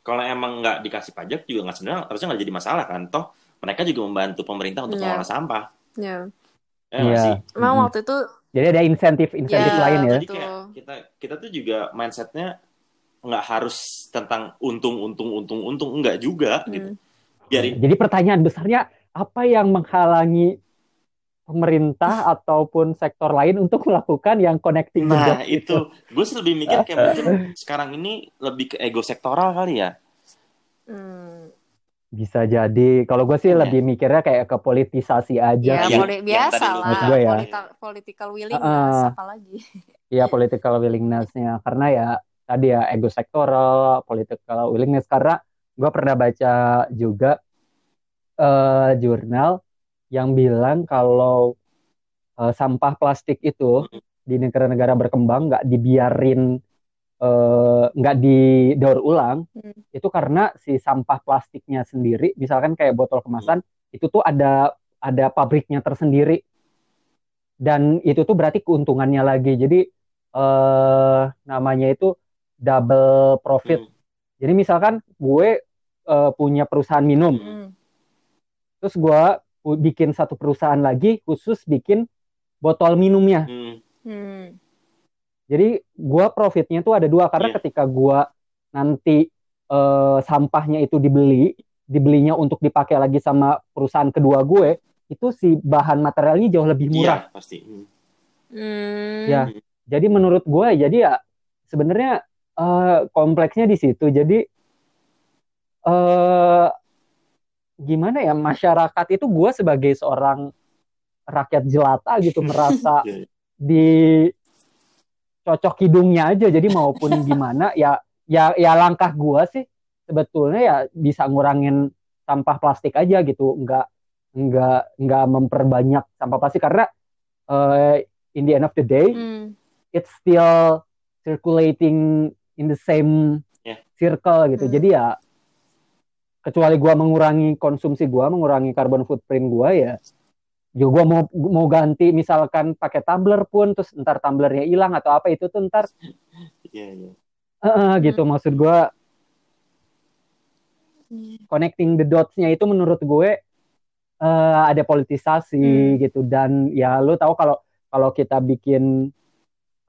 kalau emang nggak dikasih pajak juga nggak sebenarnya harusnya nggak jadi masalah kan toh mereka juga membantu pemerintah untuk Iya. mengolah sampah ya ya nggak Iya. emang Mm-mm. waktu itu Jadi ada insentif-insentif Ya, lain ya. jadi kayak kita kita tuh juga mindsetnya nggak harus tentang untung untung untung untung enggak juga gitu hmm, biarin Jadi pertanyaan besarnya apa yang menghalangi pemerintah ataupun sektor lain untuk melakukan yang connecting nah dots itu gue sih lebih mikir kayak mungkin sekarang ini lebih ke ego sektoral kali ya hmm. Bisa jadi. Kalau gue sih Iya. lebih mikirnya kayak ke politisasi aja. ya Yang- poli- yang biasa lu lah gue ya. polita- political willingness Uh-uh. apalagi Iya political willingness-nya karena ya tadi ya ego sektoral, political willingness karena gue pernah baca juga eh, jurnal yang bilang kalau eh, sampah plastik itu di negara-negara berkembang nggak dibiarin eh, nggak didaur ulang Hmm. itu karena si sampah plastiknya sendiri misalkan kayak botol kemasan itu tuh ada ada pabriknya tersendiri dan itu tuh berarti keuntungannya lagi jadi eh namanya itu double profit Hmm. jadi misalkan gue eh, punya perusahaan minum Hmm. terus gue bikin satu perusahaan lagi khusus bikin botol minumnya Hmm. Hmm. Jadi gua profitnya tuh ada dua karena Iya. ketika gua nanti eh, sampahnya itu dibeli, dibelinya untuk dipakai lagi sama perusahaan kedua gue, itu si bahan materialnya jauh lebih murah. Iya, pasti Hmm. Hmm. Ya. Jadi menurut gue jadi ya sebenarnya eh, kompleksnya di situ. Jadi eh gimana ya masyarakat itu gue sebagai seorang rakyat jelata gitu merasa Iya, iya. di cocok hidungnya aja jadi maupun gimana ya ya ya langkah gua sih sebetulnya ya bisa ngurangin sampah plastik aja gitu nggak nggak nggak memperbanyak sampah plastik karena eh, in the end of the day Hmm. it's still circulating in the same Yeah. circle gitu Hmm. jadi ya kecuali gua mengurangi konsumsi gua mengurangi carbon footprint gua ya ya gua mau mau ganti misalkan pakai tumbler pun terus ntar tumblernya hilang atau apa itu tuh ntar Iya, iya. eh, eh, gitu maksud gua Iya. connecting the dots-nya itu menurut gue eh, ada politisasi Hmm. gitu dan ya lu tahu kalau kalau kita bikin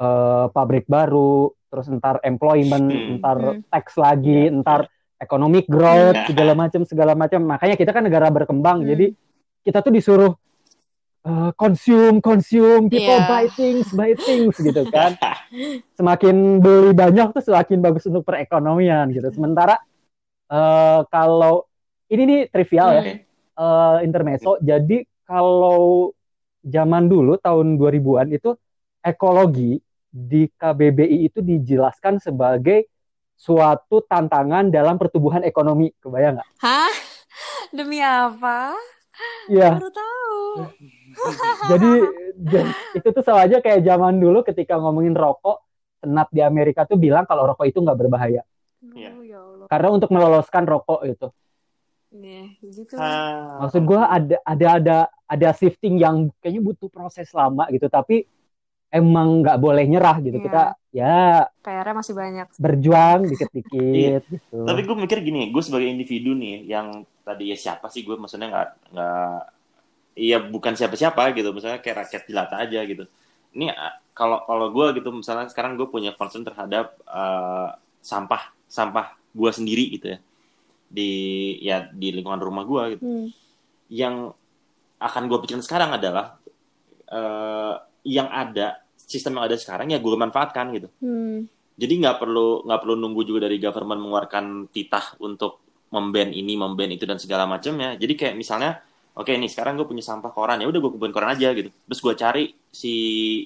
eh, pabrik baru terus ntar employment Hmm. ntar Hmm. tax lagi Iya. ntar economic growth Iya. segala macam segala macam makanya kita kan negara berkembang Hmm. jadi kita tuh disuruh eh, consume consume people Iya. buy things buy things gitu kan semakin beli banyak tuh semakin bagus untuk perekonomian gitu sementara eh, kalau ini nih trivial ya eh, intermezzo. Jadi kalau zaman dulu tahun 2000-an itu ekologi di KBBI itu dijelaskan sebagai suatu tantangan dalam pertumbuhan ekonomi. Kebayang nggak? Hah? Demi apa? Iya. Baru tahu. Jadi itu tuh sama aja kayak zaman dulu ketika ngomongin rokok, senat di Amerika tuh bilang kalau rokok itu nggak berbahaya. Iya. Oh, ya Allah. Karena untuk meloloskan rokok itu. Nih, gitu. Ah, Maksud gua ada ada ada ada shifting yang kayaknya butuh proses lama gitu, tapi emang nggak boleh nyerah gitu. Iya. Kita ya PR-nya masih banyak. berjuang dikit-dikit gitu. Tapi gue mikir gini, gue sebagai individu nih, yang tadi ya siapa sih gue, maksudnya nggak nggak, iya bukan siapa-siapa gitu, misalnya kayak rakyat jelata aja gitu. ini kalau kalau gue gitu misalnya sekarang gue punya concern terhadap uh, sampah sampah gue sendiri gitu ya di ya di lingkungan rumah gue gitu Hmm. yang akan gue pikirin sekarang adalah uh, yang ada sistem yang ada sekarang ya gue manfaatkan gitu. Hmm. jadi nggak perlu nggak perlu nunggu juga dari government mengeluarkan titah untuk memban ini memban itu dan segala macamnya. Jadi kayak misalnya oke nih sekarang gue punya sampah koran ya udah gue kumpulin koran aja gitu. Terus gue cari si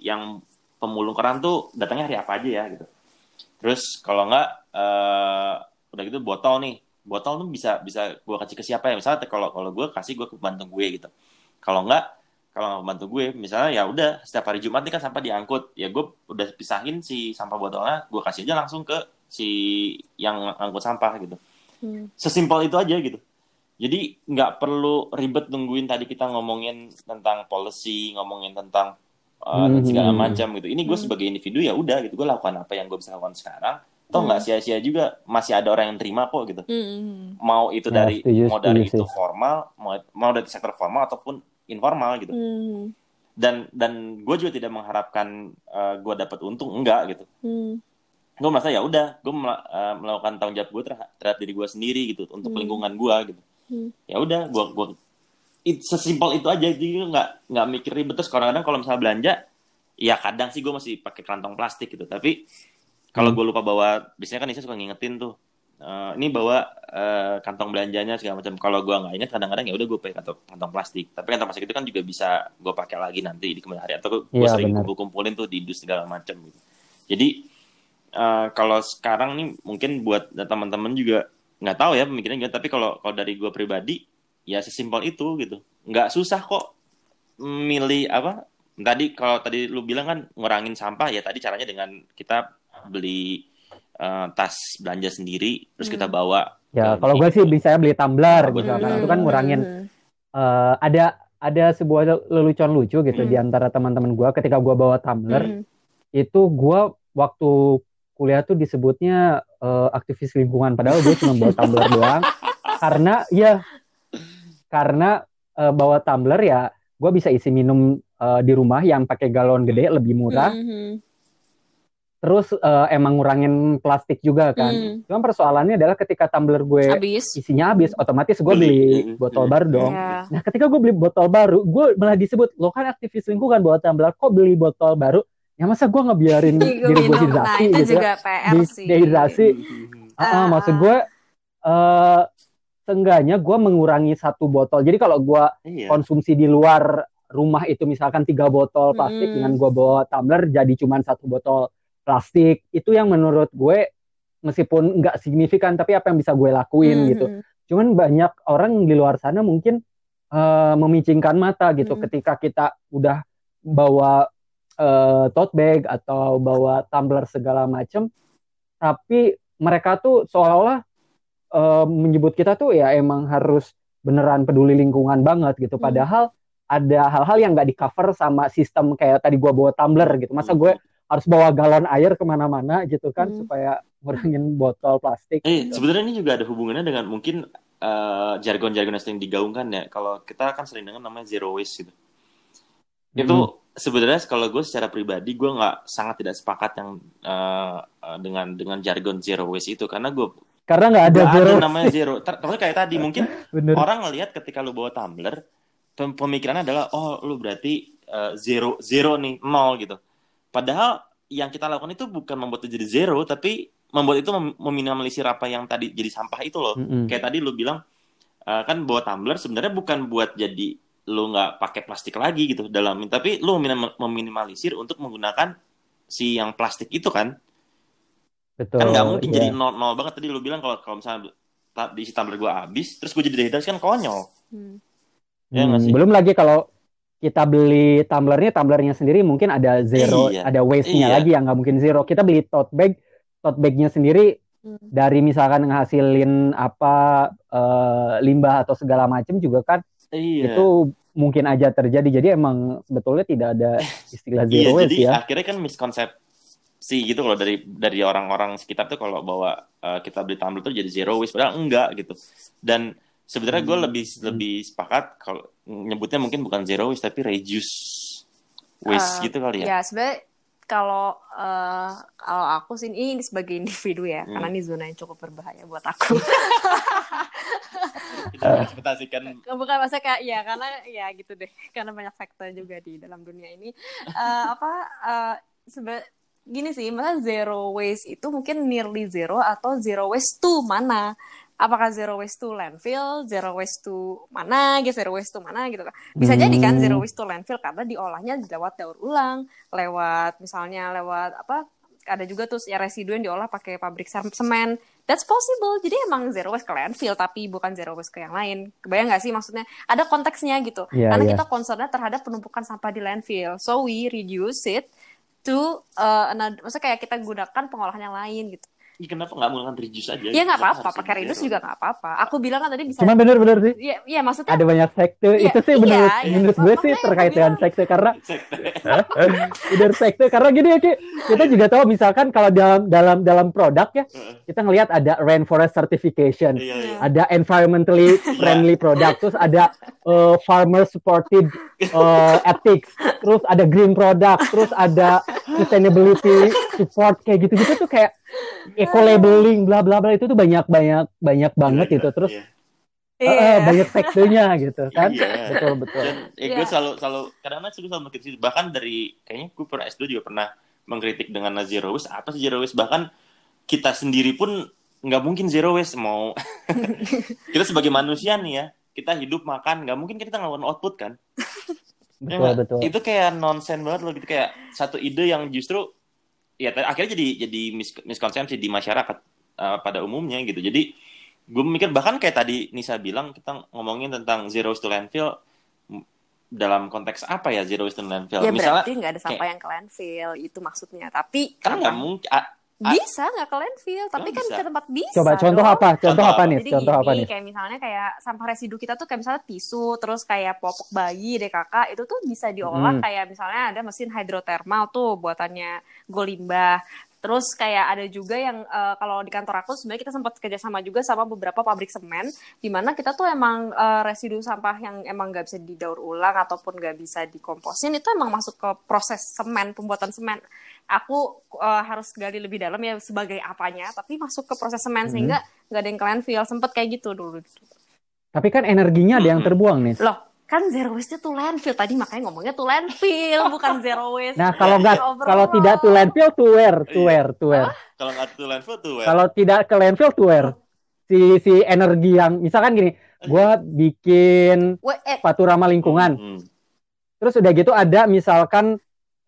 yang pemulung koran tuh datangnya hari apa aja ya gitu. Terus kalau nggak eh, udah gitu botol nih. Botol tuh bisa bisa gue kasih ke siapa ya? Misalnya kalau kalau gue kasih gue ke pembantu gue gitu. Kalau nggak kalau nggak pembantu gue misalnya ya udah setiap hari Jumat nih kan sampah diangkut ya gue udah pisahin si sampah botolnya gue kasih aja langsung ke si yang angkut sampah gitu Hmm. sesimpel itu aja gitu jadi nggak perlu ribet nungguin tadi kita ngomongin tentang policy ngomongin tentang uh, dan segala Hmm. macam gitu ini gue Hmm. sebagai individu ya udah gitu gue lakukan apa yang gue bisa lakukan sekarang toh nggak Hmm. sia-sia juga masih ada orang yang terima kok gitu Hmm. mau itu Ya, dari setuju, mau dari setuju itu formal mau mau dari sektor formal ataupun informal gitu Hmm. dan dan gue juga tidak mengharapkan gue dapat untung enggak gitu Hmm. gue merasa ya udah gue melakukan tanggung jawab gue terhadap, terhadap diri gue sendiri gitu untuk Hmm. lingkungan gue gitu Hmm. ya udah gue gue it, sesimpel itu aja jadi nggak nggak mikir ribet terus kadang-kadang kalau misalnya belanja ya kadang sih gue masih pakai kantong plastik gitu tapi kalau Hmm. gue lupa bawa biasanya kan Nisa suka ngingetin tuh eh, ini bawa eh, kantong belanjanya segala macam. Kalau gue nggak ingat kadang-kadang ya udah gue pakai kantong, kantong plastik. Tapi kantong plastik itu kan juga bisa gue pakai lagi nanti di kemudian hari. Atau gue Iya, sering kumpul-kumpulin tuh di dus segala macam gitu. Jadi eh, kalau sekarang nih mungkin buat teman-teman juga nggak tahu ya pemikirannya gimana. Tapi kalau kalau dari gue pribadi ya sesimpel itu gitu. Nggak susah kok milih apa tadi kalau tadi lu bilang kan ngurangin sampah ya tadi caranya dengan kita beli eh, tas belanja sendiri terus kita Hmm. bawa Ya, ke kalau gue sih bisa beli tumbler gitu. betul. Karena itu kan ngurangin Hmm. eh, ada ada sebuah lelucon lucu gitu Hmm. di antara teman-teman gue ketika gue bawa tumbler Hmm. itu gue waktu kuliah tuh disebutnya eh, aktivis lingkungan padahal gue cuma bawa tumbler doang karena ya karena eh, bawa tumbler ya gue bisa isi minum eh, di rumah yang pakai galon gede lebih murah Hmm. Terus eh, emang ngurangin plastik juga kan Hmm. cuma persoalannya adalah ketika tumbler gue Habis. isinya habis otomatis gue Beli. beli Hmm. botol baru dong Ya. Nah, ketika gue beli botol baru, gue malah disebut lo kan aktivis lingkungan bawa tumbler, kok beli botol baru? Ya masa gue ngebiarin diri gue. Nah, gitu ya. juga PR Di- sih. dehidrasi. Ah, ah, Ah, maksud gue, eh seenggaknya gue mengurangi satu botol. Jadi kalau gue iya konsumsi di luar rumah itu misalkan tiga botol plastik Mm-mm. dengan gue bawa tumbler jadi cuma satu botol plastik. Itu yang menurut gue meskipun nggak signifikan tapi apa yang bisa gue lakuin Hmm. gitu. Cuman banyak orang di luar sana mungkin eh, memicingkan mata gitu Hmm. ketika kita udah bawa eh, tote bag atau bawa tumbler segala macem, tapi mereka tuh seolah-olah eh, menyebut kita tuh ya emang harus beneran peduli lingkungan banget gitu. Hmm. Padahal ada hal-hal yang nggak di cover sama sistem kayak tadi gua bawa tumbler gitu. Masa gue harus bawa galon air ke mana-mana gitu kan Hmm. supaya ngurangin botol plastik. Eh, gitu. sebenarnya ini juga ada hubungannya dengan mungkin eh, jargon-jargon yang sering digaungkan ya. Kalau kita kan sering dengar namanya zero waste gitu. Itu sebenarnya kalau gue secara pribadi gue nggak sangat tidak sepakat yang eh, eh, dengan dengan jargon zero waste itu karena gue Karena nggak ada zero. ada namanya zero. Ter- Terus kayak tadi mungkin Bener. orang ngelihat ketika lu bawa tumbler pem- pemikirannya adalah oh lu berarti eh, zero zero nih nol gitu. Padahal yang kita lakukan itu bukan membuat itu jadi zero tapi membuat itu mem- meminimalisir apa yang tadi jadi sampah itu loh. Mm-mm. Kayak tadi lu bilang eh, kan bawa tumbler sebenarnya bukan buat jadi lu nggak pakai plastik lagi gitu dalam tapi lu minim- meminimalisir untuk menggunakan si yang plastik itu kan Betul. kan nggak mungkin iya. jadi nol nol banget tadi lu bilang kalau kalau misalnya ta- diisi tumbler gua habis terus gue jadi dehidrasi kan konyol Hmm. Ya Hmm, sih? belum lagi kalau kita beli tumblernya, tumblernya sendiri mungkin ada zero, Iya. ada waste-nya Iya. lagi yang nggak mungkin zero. Kita beli tote bag, tote bag-nya sendiri Hmm. dari misalkan ngehasilin apa eh, limbah atau segala macam juga kan iya itu mungkin aja terjadi. Jadi emang sebetulnya tidak ada istilah iya zero waste jadi ya. akhirnya kan miskonsepsi gitu kalau dari dari orang-orang sekitar tuh kalau bawa eh, kita beli tumbler tuh jadi zero waste padahal enggak gitu dan sebenarnya gue Hmm. lebih lebih sepakat kalau nyebutnya mungkin bukan zero waste tapi reduce waste Uh, gitu kali ya. Ya sebenarnya kalau uh, kalau aku sih ini sebagai individu ya, Hmm. karena ini zona yang cukup berbahaya buat aku. Kita ekspektasikan Bukan maksudnya kayak ya karena ya gitu deh, karena banyak faktor juga di dalam dunia ini. Eh, apa eh, sebe- gini sih, maksudnya zero waste itu mungkin nearly zero atau zero waste to mana? Apakah zero waste to landfill, zero waste to mana, gitu, zero waste to mana gitu kan? Bisa jadi kan Hmm. zero waste to landfill karena diolahnya lewat daur ulang, lewat misalnya lewat apa? Ada juga tuh ya residu yang diolah pakai pabrik sem- semen. That's possible. Jadi emang zero waste ke landfill tapi bukan zero waste ke yang lain. Kebayang nggak sih maksudnya? Ada konteksnya gitu. Iya, Karena iya. kita concernnya terhadap penumpukan sampah di landfill. So we reduce it to uh, another, maksudnya kayak kita gunakan pengolahan yang lain gitu. Ih, kenapa nggak menggunakan reduce aja? Ya nggak apa-apa, pakai reduce juga nggak apa-apa. Aku bilang kan tadi bisa. Cuman bener-bener sih. Iya, iya maksudnya Ada banyak sekte. Iya, itu sih iya, menurut, iya. menurut gue sih Makanya terkait aku dengan bilang- sekte karena bener sekte karena gini ya Ki, kita juga tahu misalkan kalau dalam dalam dalam produk ya kita ngelihat ada rainforest certification, Iya, iya. ada environmentally friendly product, terus ada uh, farmer supported uh, ethics, terus ada green product, terus ada sustainability support kayak gitu-gitu tuh kayak eco labeling bla bla bla itu tuh banyak banyak banyak banget gitu. Terus Iya. eh, eh, Iya. banyak sektenya gitu kan. Iya. Betul betul. Dan ya, Iya. gue selalu selalu kadang-kadang selalu selalu mengkritik bahkan dari kayaknya gue pernah S2 juga pernah mengkritik dengan zero waste apa sih zero waste bahkan kita sendiri pun nggak mungkin zero waste mau kita sebagai manusia nih ya kita hidup makan nggak mungkin kita ngelakuin output kan Ya Betul nggak? betul. itu kayak nonsen banget loh gitu kayak satu ide yang justru ya akhirnya jadi jadi mis- miskonsepsi di masyarakat uh, pada umumnya gitu. Jadi gue mikir bahkan kayak tadi Nisa bilang kita ngomongin tentang zero waste to landfill dalam konteks apa ya zero waste to landfill? Ya misalnya berarti nggak ada sampah yang ke landfill itu maksudnya. Tapi kan nggak mungkin bisa nggak ke landfill, tapi Oh, kan bisa. ke tempat bisa. Coba contoh dong. apa? Contoh, Contoh apa nih? Jadi Contoh gini, apa nih? kayak misalnya kayak sampah residu kita tuh kayak misalnya tisu, terus kayak popok bayi, DKK, itu tuh bisa diolah Hmm. kayak misalnya ada mesin hidrotermal tuh buatannya Golimbah. Terus kayak ada juga yang eh, kalau di kantor aku sebenarnya kita sempat kerjasama juga sama beberapa pabrik semen, di mana kita tuh emang eh, residu sampah yang emang nggak bisa didaur ulang ataupun nggak bisa dikomposin itu emang masuk ke proses semen pembuatan semen. Aku eh, harus gali lebih dalam ya sebagai apanya, tapi masuk ke proses semen Mhm. sehingga nggak ada yang ke landfill. Sempet kayak gitu dulu. Tapi kan energinya ada yang Mm-mm. terbuang nih. Loh, kan zero waste tuh landfill. Tadi makanya ngomongnya tuh landfill, bukan zero waste. Nah, kalau nggak kalau tidak to landfill to where? To Iya. where? To where? kalau nggak to landfill tuh well, Kalau tidak ke landfill to where? Si si energi yang misalkan gini, gua bikin eh, sepatu ramah lingkungan. Hmm. Terus udah gitu ada misalkan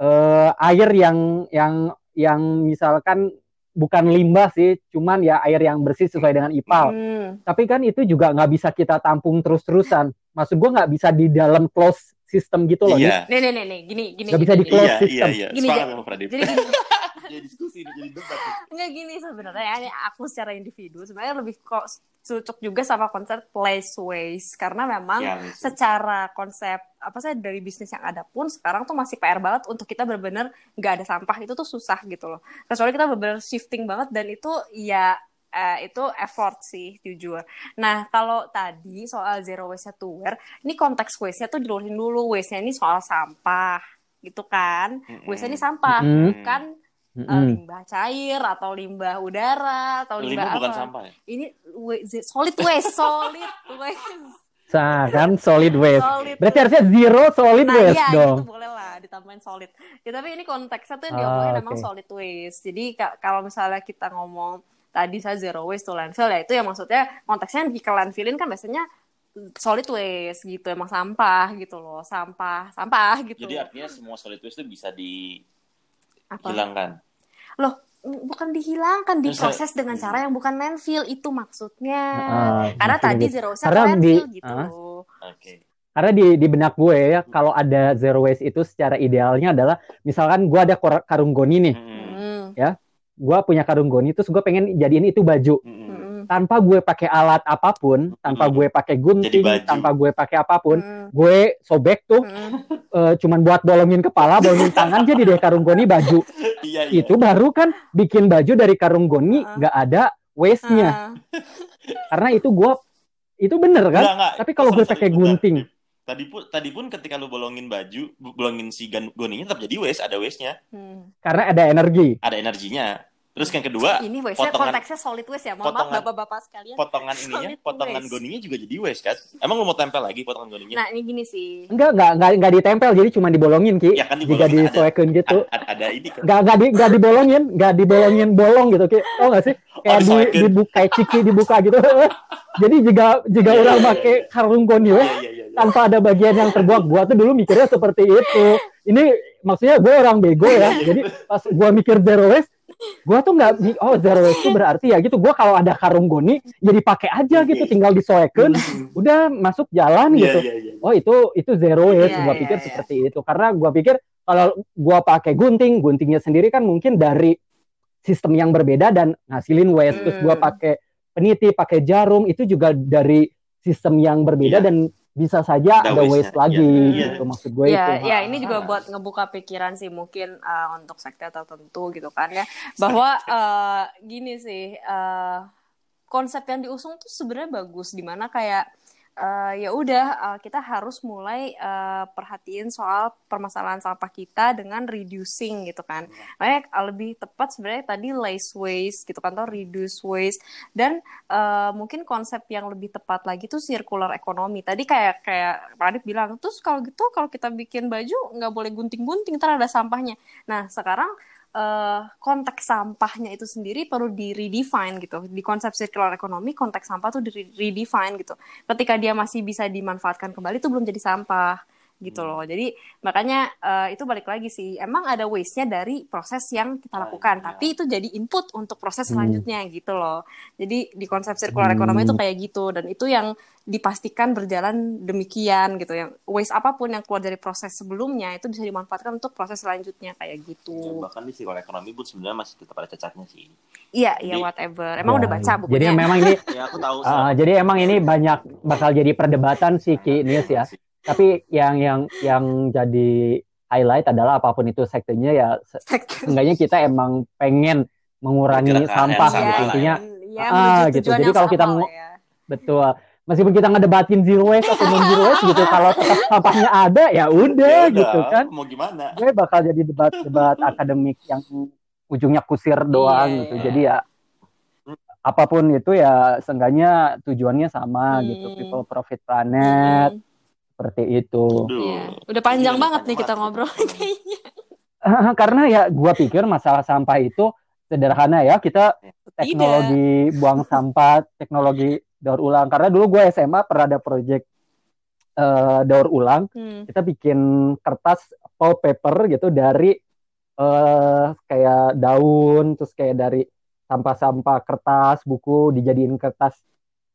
eh, air yang yang yang misalkan bukan limbah sih, cuman ya air yang bersih sesuai dengan IPAL. hmm. Tapi kan itu juga nggak bisa kita tampung terus-terusan. Maksud gua nggak bisa di dalam close system gitu loh. iya Nih, nih, nih, nih, gini, gini. Nggak bisa gini, di close iya iya system. iya Gini, sepakat Jadi gini, jadi diskusi ini jadi debat nih. Nggak gini sebenarnya ya, ini aku secara individu sebenarnya lebih kok cocok juga sama konsep place waste karena memang Ya, secara konsep apa sih dari bisnis yang ada pun sekarang tuh masih PR banget untuk kita benar-benar nggak ada sampah itu tuh susah gitu loh. Kecuali kita benar-benar shifting banget dan itu ya eh, itu effort sih jujur. Nah kalau tadi soal zero waste to where, ini konteks waste-nya tuh dilurusin dulu. Waste-nya ini soal sampah gitu kan. Mm-mm. Waste-nya ini sampah, Mm-mm. bukan uh, Mm-mm. limbah cair atau limbah udara atau limbah, limbah bukan apa. sampah ya Ini solid waste, solid waste. Nah, kan solid waste. Solid Berarti harusnya zero solid nah, waste iya, dong. gitu boleh lah ditambahin solid. Ya tapi ini konteksnya tuh yang Ah, diomongin oke. memang solid waste. Jadi ka- kalau misalnya kita ngomong tadi saya zero waste to landfill ya itu ya maksudnya konteksnya di ke landfillin kan biasanya solid waste gitu emang sampah gitu loh sampah sampah gitu jadi artinya semua solid waste itu bisa apa dihilangkan loh bukan dihilangkan Terus, diproses dengan hmm. cara yang bukan landfill itu maksudnya Ah, karena tadi gitu. zero waste Karena landfill di- gitu ah. oke Karena di di benak gue ya, kalau ada zero waste itu secara idealnya adalah misalkan gue ada karung goni nih. Hmm, gue punya karung goni terus gue pengen jadiin itu baju. Hmm, Tanpa gue pakai alat apa pun, tanpa Hmm. gue pakai gunting, tanpa gue pakai apa pun, hmm, gue sobek tuh hmm. eh, cuman buat bolongin kepala, bolongin tangan jadi deh karung goni baju. iya iya Itu baru kan bikin baju dari karung goni Ah. nggak ada waste-nya. Ah. Karena itu gue itu bener kan? Enggak, enggak. Tapi kalau gue pakai gunting. Tadi pun tadi pun ketika lu bolongin baju, bolongin si goninya tetap jadi waste, ada waste-nya. Hmm. Karena ada energi. Ada energinya. Terus yang kedua, ini waste potongan, konteksnya solid waste ya. Mohon potongan, maaf bapak-bapak sekalian. Potongan ininya, potongan waste. goninya juga jadi waste kan? Emang lu mau tempel lagi potongan goninya? Nah, ini gini sih. Enggak, enggak, enggak, enggak ditempel, jadi cuma dibolongin, Ki. Ya kan dibolongin. Jika disesuaikan gitu. Ada, ada ini kan. Enggak, enggak, di, enggak dibolongin, enggak dibolongin bolong gitu, Ki. Oh enggak sih? Kayak oh, di, dibuka, kayak ciki dibuka gitu. jadi jika jika yeah, orang yeah, pakai yeah. karung goni, yeah, yeah, yeah, yeah. tanpa ada bagian yang terbuat, gua tuh dulu mikirnya seperti itu. Ini maksudnya gue orang bego ya. Jadi pas gua mikir zero waste, gue tuh nggak oh zero waste itu berarti ya gitu gue kalau ada karung goni ya dipakai aja gitu tinggal disoekan udah masuk jalan yeah, gitu yeah, yeah. oh itu itu zero waste yeah, gue yeah, pikir yeah. seperti itu karena gue pikir kalau gue pakai gunting guntingnya sendiri kan mungkin dari sistem yang berbeda dan ngasilin waste mm. terus gue pakai peniti pakai jarum itu juga dari sistem yang berbeda yeah. dan bisa saja ada, ada waste, waste lagi yeah. gitu maksud gue yeah, itu. Ya, ini juga buat ngebuka pikiran sih mungkin uh, untuk sekte tertentu gitu kan ya. Bahwa uh, gini sih uh, konsep yang diusung tuh sebenarnya bagus di mana kayak uh, ya udah uh, kita harus mulai uh, perhatiin soal permasalahan sampah kita dengan reducing gitu kan. Makanya uh, lebih tepat sebenarnya tadi less waste gitu kan atau reduce waste dan uh, mungkin konsep yang lebih tepat lagi tuh circular economy. Tadi kayak kayak Radit bilang terus kalau gitu kalau kita bikin baju nggak boleh gunting-gunting ntar ada sampahnya. Nah sekarang uh, konteks sampahnya itu sendiri perlu di redefine gitu. Di konsep circular economy konteks sampah tuh di redefine gitu. Ketika dia masih bisa dimanfaatkan kembali itu belum jadi sampah gitu loh. Jadi makanya uh, itu balik lagi sih. Emang ada waste-nya dari proses yang kita ah, lakukan, tapi itu jadi input untuk proses hmm. selanjutnya hmm. gitu loh. Jadi di konsep circular hmm. economy itu kayak gitu dan itu yang dipastikan berjalan demikian gitu yang waste apa pun yang keluar dari proses sebelumnya itu bisa dimanfaatkan untuk proses selanjutnya kayak gitu. Ya, bahkan di circular economy pun sebenarnya masih tetap ada cacatnya sih. Iya, iya whatever. Emang ya, udah baca bukunya. Jadi memang ini ya, aku tahu. Uh, jadi emang ini banyak bakal jadi perdebatan sih Ki Nies ya tapi yang yang yang jadi highlight adalah apa pun itu sektenya ya seenggaknya kita emang pengen mengurangi sampah. gitu ya, intinya ya, ah gitu. jadi kalau kita ya. betul. Meskipun kita ngedebatin zero waste atau non zero waste gitu kalau tetap sampahnya ada ya udah ya gitu kan. mau gimana? Gue bakal jadi debat-debat akademik yang ujungnya kusir doang yeah, gitu. yeah. jadi ya apa pun itu ya seenggaknya tujuannya sama hmm. gitu. People profit planet hmm seperti itu. Ya. Udah panjang ya, banget nih kita ngobrol kayaknya. Karena ya gua pikir masalah sampah itu sederhana ya. Kita teknologi Tidak. buang sampah, teknologi daur ulang. Karena dulu gue SMA pernah ada project uh, daur ulang. Hmm. Kita bikin kertas paper gitu dari uh, kayak daun, terus kayak dari sampah-sampah kertas, buku dijadiin kertas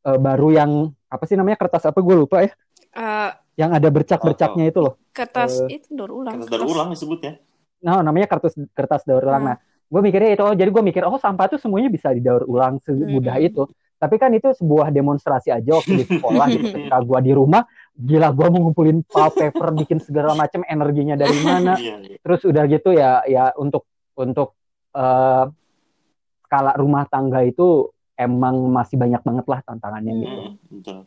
uh, baru yang apa sih namanya kertas apa gue lupa ya. Uh, yang ada bercak-bercaknya oh, itu loh. Kertas uh, itu daur ulang. Kertas daur ulang disebutnya. Nah, namanya kertas kertas daur ulang. Hmm. Nah, gue mikirnya itu, oh, jadi gue mikir, oh sampah itu semuanya bisa didaur ulang semudah hmm. itu. Tapi kan itu sebuah demonstrasi aja waktu di sekolah gitu. Ketika gue di rumah, gila gue mau ngumpulin paper, bikin segala macam energinya dari mana. Iya, iya. Terus udah gitu ya, ya untuk untuk uh, skala rumah tangga itu emang masih banyak banget lah tantangannya gitu. Hmm, betul.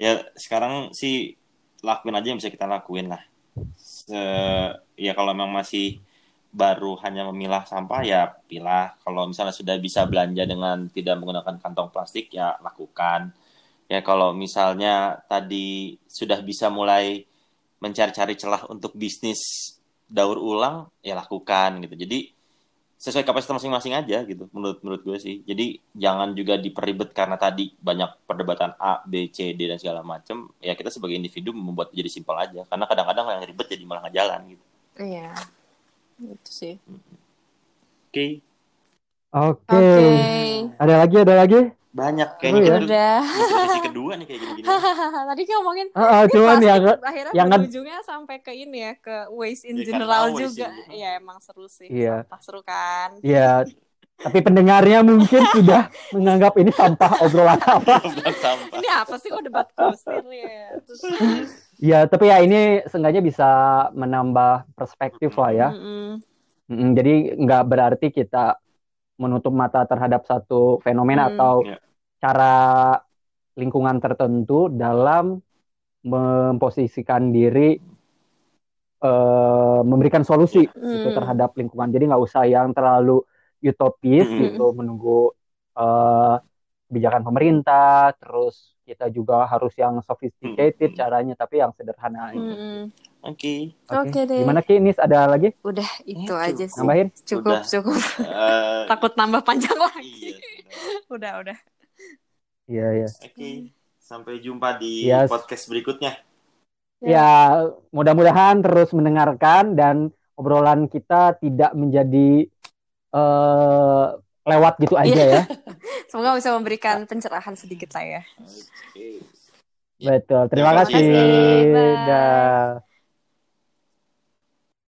Ya sekarang sih lakuin aja yang bisa kita lakuin lah. Se, ya kalau memang masih baru hanya memilah sampah ya pilah. Kalau misalnya sudah bisa belanja dengan tidak menggunakan kantong plastik ya lakukan. Ya kalau misalnya tadi sudah bisa mulai mencari-cari celah untuk bisnis daur ulang ya lakukan gitu. Jadi sesuai kapasitas masing-masing aja gitu menurut menurut gue sih. Jadi jangan juga diperibet karena tadi banyak perdebatan A B C D dan segala macam ya kita sebagai individu membuat jadi simpel aja. Karena kadang-kadang yang ribet jadi malah nggak jalan gitu. Iya itu sih. Oke. Oke. Okay. ada lagi ada lagi banyak kayaknya oh, ya? udah sesi kedua nih kayak gini-gini tadi kan ngomongin uh, uh, cuman ya akhirnya yang ujungnya sampai ke ini ya ke waste in ya, general juga ya emang seru sih iya. sampah seru kan iya tapi pendengarnya mungkin sudah menganggap ini sampah obrolan apa sampah. ini apa sih kok debat kusir ya Iya, tapi ya ini seenggaknya bisa menambah perspektif lah ya. Mm -hmm. Mm -hmm. Jadi nggak berarti kita menutup mata terhadap satu fenomena hmm, atau yeah. cara lingkungan tertentu dalam memposisikan diri eh, memberikan solusi gitu Hmm. terhadap lingkungan. Jadi nggak usah yang terlalu utopis Hmm. gitu menunggu eh, kebijakan pemerintah. Terus kita juga harus yang sophisticated Hmm. caranya, tapi yang sederhana. aja. Mm-mm. Oke. Oke. Oke deh. Gimana Ki? Nis ada lagi? Udah itu Itu. aja sih. Nambahin? Cukup, Udah. cukup. Eh, Takut nambah panjang lagi. iya. sudah. udah, udah. Iya, iya. Oke. Sampai jumpa di Yes. podcast berikutnya. Ya, mudah-mudahan terus mendengarkan dan obrolan kita tidak menjadi eh, lewat gitu aja Iya. ya. Semoga bisa memberikan pencerahan sedikit lah ya. Oke. Betul. Terima Terima kasih. kasih. Bye. Dah.